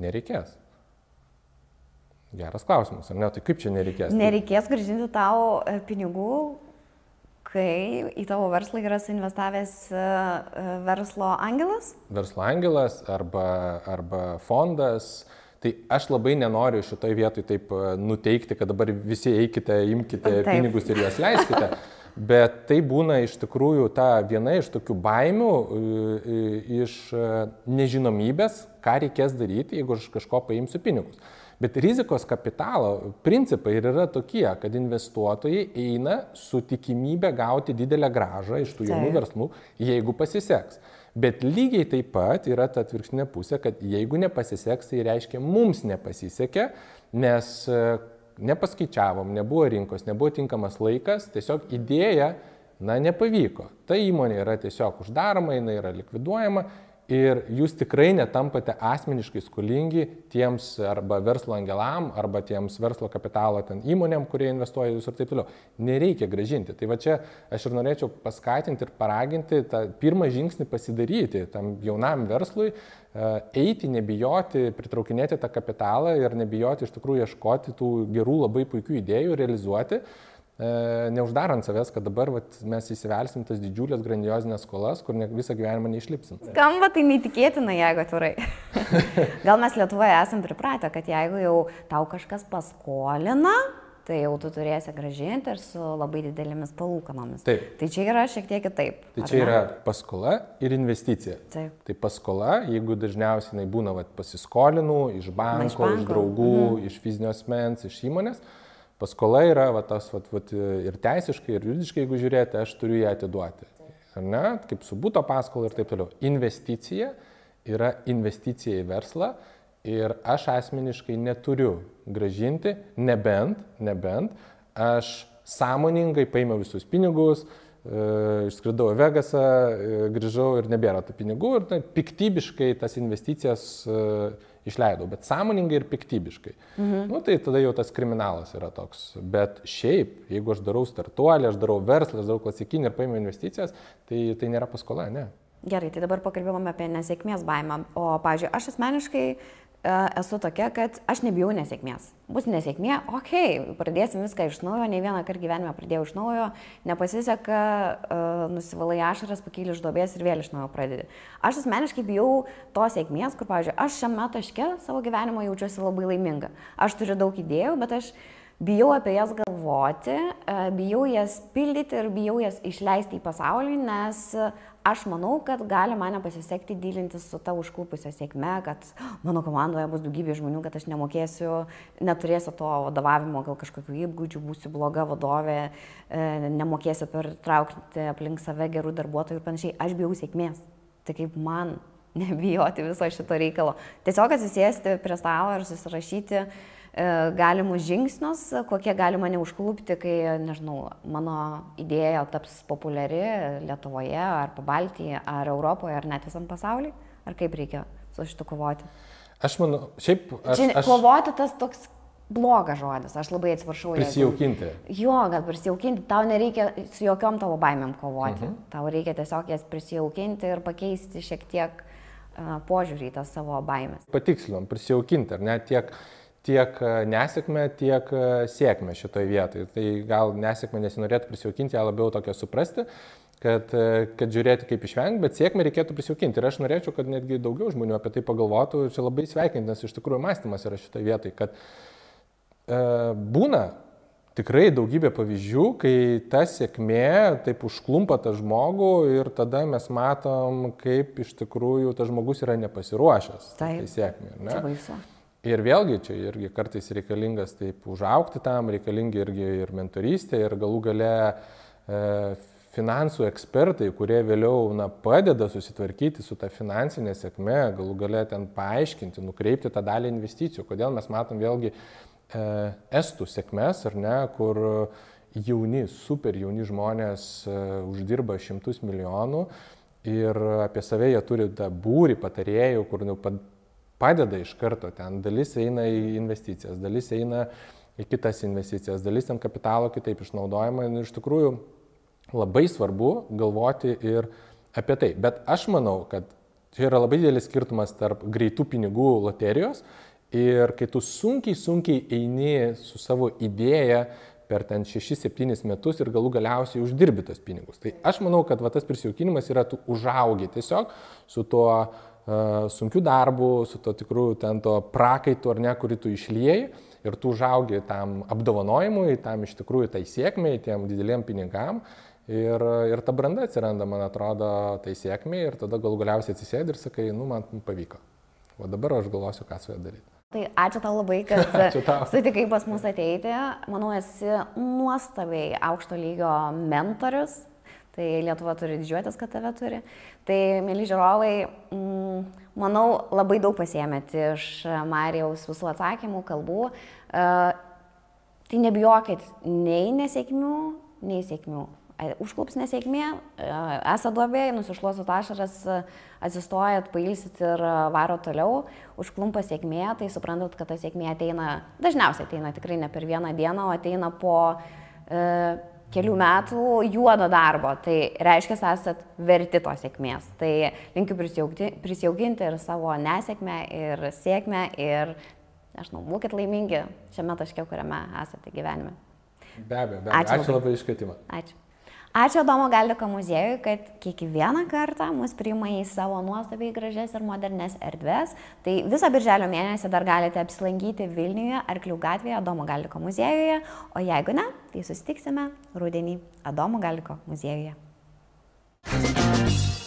Nereikės. Geras klausimas, ar ne? Tai kaip čia nereikės? Nereikės gražinti tau e, pinigų, kai į tavo verslą yra suinvestavęs e, e, verslo angelas? Verslo angelas arba, arba fondas. Tai aš labai nenoriu šitoje vietoje taip nuteikti, kad dabar visi eikite, imkite taip. pinigus ir juos leiskite. Bet tai būna iš tikrųjų ta viena iš tokių baimių, iš nežinomybės, ką reikės daryti, jeigu aš kažko paimsiu pinigus. Bet rizikos kapitalo principai ir yra tokie, kad investuotojai eina su tikimybė gauti didelę gražą iš tų jaunų verslų, jeigu pasiseks. Bet lygiai taip pat yra ta atvirkštinė pusė, kad jeigu nepasiseks, tai reiškia mums nepasisekė, nes e, nepaskaičiavom, nebuvo rinkos, nebuvo tinkamas laikas, tiesiog idėja, na, nepavyko. Ta įmonė yra tiesiog uždaroma, jinai yra likviduojama ir jūs tikrai netampate asmeniškai skolingi tiems arba verslo angelam, arba tiems verslo kapitalo ten įmonėm, kurie investuoja jūs ir taip toliau. Nereikia gražinti. Tai va čia aš ir norėčiau paskatinti ir paraginti tą pirmą žingsnį pasidaryti tam jaunam verslui, e, eiti, nebijoti, pritraukinėti tą kapitalą ir nebijoti iš tikrųjų ieškoti tų gerų labai puikių idėjų, realizuoti E, neuždarant savęs, kad dabar vat, mes įsivelsim tas didžiulės grandiozinės skolas, kur ne, visą gyvenimą neišlipsim. Skamba tai neįtikėtina, jeigu atvirai. Gal mes Lietuvoje esam pripratę, kad jeigu jau tau kažkas paskolina, tai jau tu turėsi gražinti ir su labai didelėmis palūkanomis. Taip. Tai čia yra šiek tiek kitaip. Tai čia yra paskola ir investicija. Taip. Tai paskola, jeigu dažniausiai jinai būna vat, pasiskolinu iš banko, iš, banko. iš draugų, mhm. iš fizinio asmens, iš įmonės, Paskola yra va, tas va, va, ir teisiškai, ir juridiškai, jeigu žiūrėti, aš turiu ją atiduoti. Ar ne? Kaip su būto paskola ir taip toliau. Investicija yra investicija į verslą ir aš asmeniškai neturiu gražinti, nebent, nebent aš sąmoningai paėmiau visus pinigus, e, išskridau į Vegasą, e, grįžau ir nebėra tų pinigų ir tai, piktybiškai tas investicijas e, išleidau, bet sąmoningai ir piktybiškai. Mhm. Nu, tai tada jau tas kriminalas yra toks. Bet šiaip, jeigu aš darau startuolį, aš darau verslą, aš darau klasikinį ir paėmiau investicijas, tai tai nėra paskola, ne. Gerai, tai dabar pakalbėjome apie nesėkmės baimę. O, pavyzdžiui, aš asmeniškai esu tokia, kad aš nebijau nesėkmės. Bus nesėkmė, okei, okay, pradėsim viską iš naujo, ne vieną kartą gyvenime pradėjau iš naujo, nepasiseka, uh, nusivalai ašaras, pakyli iš dobės ir vėl iš naujo pradedi. Aš asmeniškai bijau tos sėkmės, kur, pavyzdžiui, aš šiame taške savo gyvenimo jaučiuosi labai laiminga. Aš turiu daug idėjų, bet aš bijau apie jas galvoti, uh, bijau jas pildyti ir bijau jas išleisti į pasaulį, nes aš manau, kad gali man pasisekti dylintis su ta užklupusią sėkme, kad mano komandoje bus daugybė žmonių, kad aš nemokėsiu, neturėsiu to vadovavimo, gal kažkokių įgūdžių, būsiu bloga vadovė, e, nemokėsiu pertraukti aplink save gerų darbuotojų ir panašiai. Aš bijau sėkmės. Tai kaip man nebijoti viso šito reikalo. Tiesiog atsisėsti prie stalo ir susirašyti E, galimus žingsnius, kokie gali mane užklupti, kai, nežinau, mano idėja taps populiari Lietuvoje, ar Pabaltyje, ar Europoje, ar net visam pasaulyje, ar kaip reikia su šitu kovoti. Aš manau, šiaip... Aš, Čia, aš... Kovoti tas toks blogas žodis, aš labai atsiprašau. Prisijaukinti. Jeigu... Jo, gal prisijaukinti, tau nereikia su jokiom tavo baimėm kovoti. Uh mhm. -huh. Tau reikia tiesiog jas prisijaukinti ir pakeisti šiek tiek uh, požiūrį į tas savo baimės. Patikslinom, prisijaukinti, ar ne tiek tiek e, nesėkmę, tiek e, sėkmę šitoje vietoje. Tai gal nesėkmę nesinorėtų prisijaukinti, ją labiau tokią suprasti, kad, e, kad žiūrėti kaip išvengti, bet sėkmę reikėtų prisijaukinti. Ir aš norėčiau, kad netgi daugiau žmonių apie tai pagalvotų ir čia labai sveikinti, nes iš tikrųjų mąstymas yra šitoje vietoje, kad e, būna tikrai daugybė pavyzdžių, kai ta sėkmė taip užklumpa tą žmogų ir tada mes matom, kaip iš tikrųjų tas žmogus yra nepasiruošęs. Taip. Tai sėkmė, ne? Tai baisu. Ir vėlgi čia irgi kartais reikalingas taip užaukti tam, reikalingi irgi ir mentorystė, ir galų gale e, finansų ekspertai, kurie vėliau na, padeda susitvarkyti su ta finansinė sėkme, galų gale ten paaiškinti, nukreipti tą dalį investicijų. Kodėl mes matom vėlgi e, estų sėkmes, ar ne, kur jauni, super jauni žmonės e, uždirba šimtus milijonų ir apie save jie turi tą būrį patarėjų, kur nu, padeda iš karto ten. Dalis eina į investicijas, dalis eina į kitas investicijas, dalis ten kapitalo kitaip išnaudojama. Ir iš tikrųjų labai svarbu galvoti ir apie tai. Bet aš manau, kad čia yra labai didelis skirtumas tarp greitų pinigų loterijos ir kai tu sunkiai, sunkiai eini su savo idėja per ten 6-7 metus ir galų galiausiai uždirbi tos pinigus. Tai aš manau, kad va, tas prisijaukinimas yra tu užaugi tiesiog su tuo sunkiu darbu, su to tikrųjų ten to prakaitu ar ne, kurį tu išlieji ir tu užaugi tam apdovanojimui, tam iš tikrųjų tai sėkmiai, tiem dideliem pinigam. Ir, ir ta branda atsiranda, man atrodo, tai sėkmė ir tada gal galiausiai atsisėdi ir sakai, nu, man pavyko. O dabar aš galvosiu, ką su juo daryti. Tai ačiū tau labai, kad sutikai pas mus ateiti. Manau, esi nuostabiai aukšto lygio mentorius. Tai Lietuva turi didžiuotis, kad tave turi. Tai, mėly žiūrovai, mm, manau, labai daug pasiemėt iš Marijaus visų atsakymų, kalbų. Uh, tai nebijokit nei nesėkmių, nei sėkmių užklups nesėkmė, esate duobėjai, nusišluosit ašaras, atsistojat, pailsit ir varo toliau, užklumpa sėkmė, tai suprantat, kad ta sėkmė ateina, dažniausiai ateina tikrai ne per vieną dieną, o ateina po e, kelių metų juodo darbo. Tai reiškia, esat verti tos sėkmės. Tai linkiu prisijauginti ir savo nesėkmę, ir sėkmę, ir, aš žinau, būkite laimingi šiame taške, kuriame esate gyvenime. Be abejo, be abejo. Ačiū, Ačiū labai iškvietimą. Ačiū. Ačiū Domo Galiko muziejui, kad kiekvieną kartą mus priima į savo nuostabiai gražias ir modernes erdves. Tai visą birželio mėnesį dar galite apsilankyti Vilniuje, Arklių gatvėje, Domo Galiko muziejuje, o jeigu ne, tai susitiksime rudenį Adomo Galiko muziejuje. Thank you.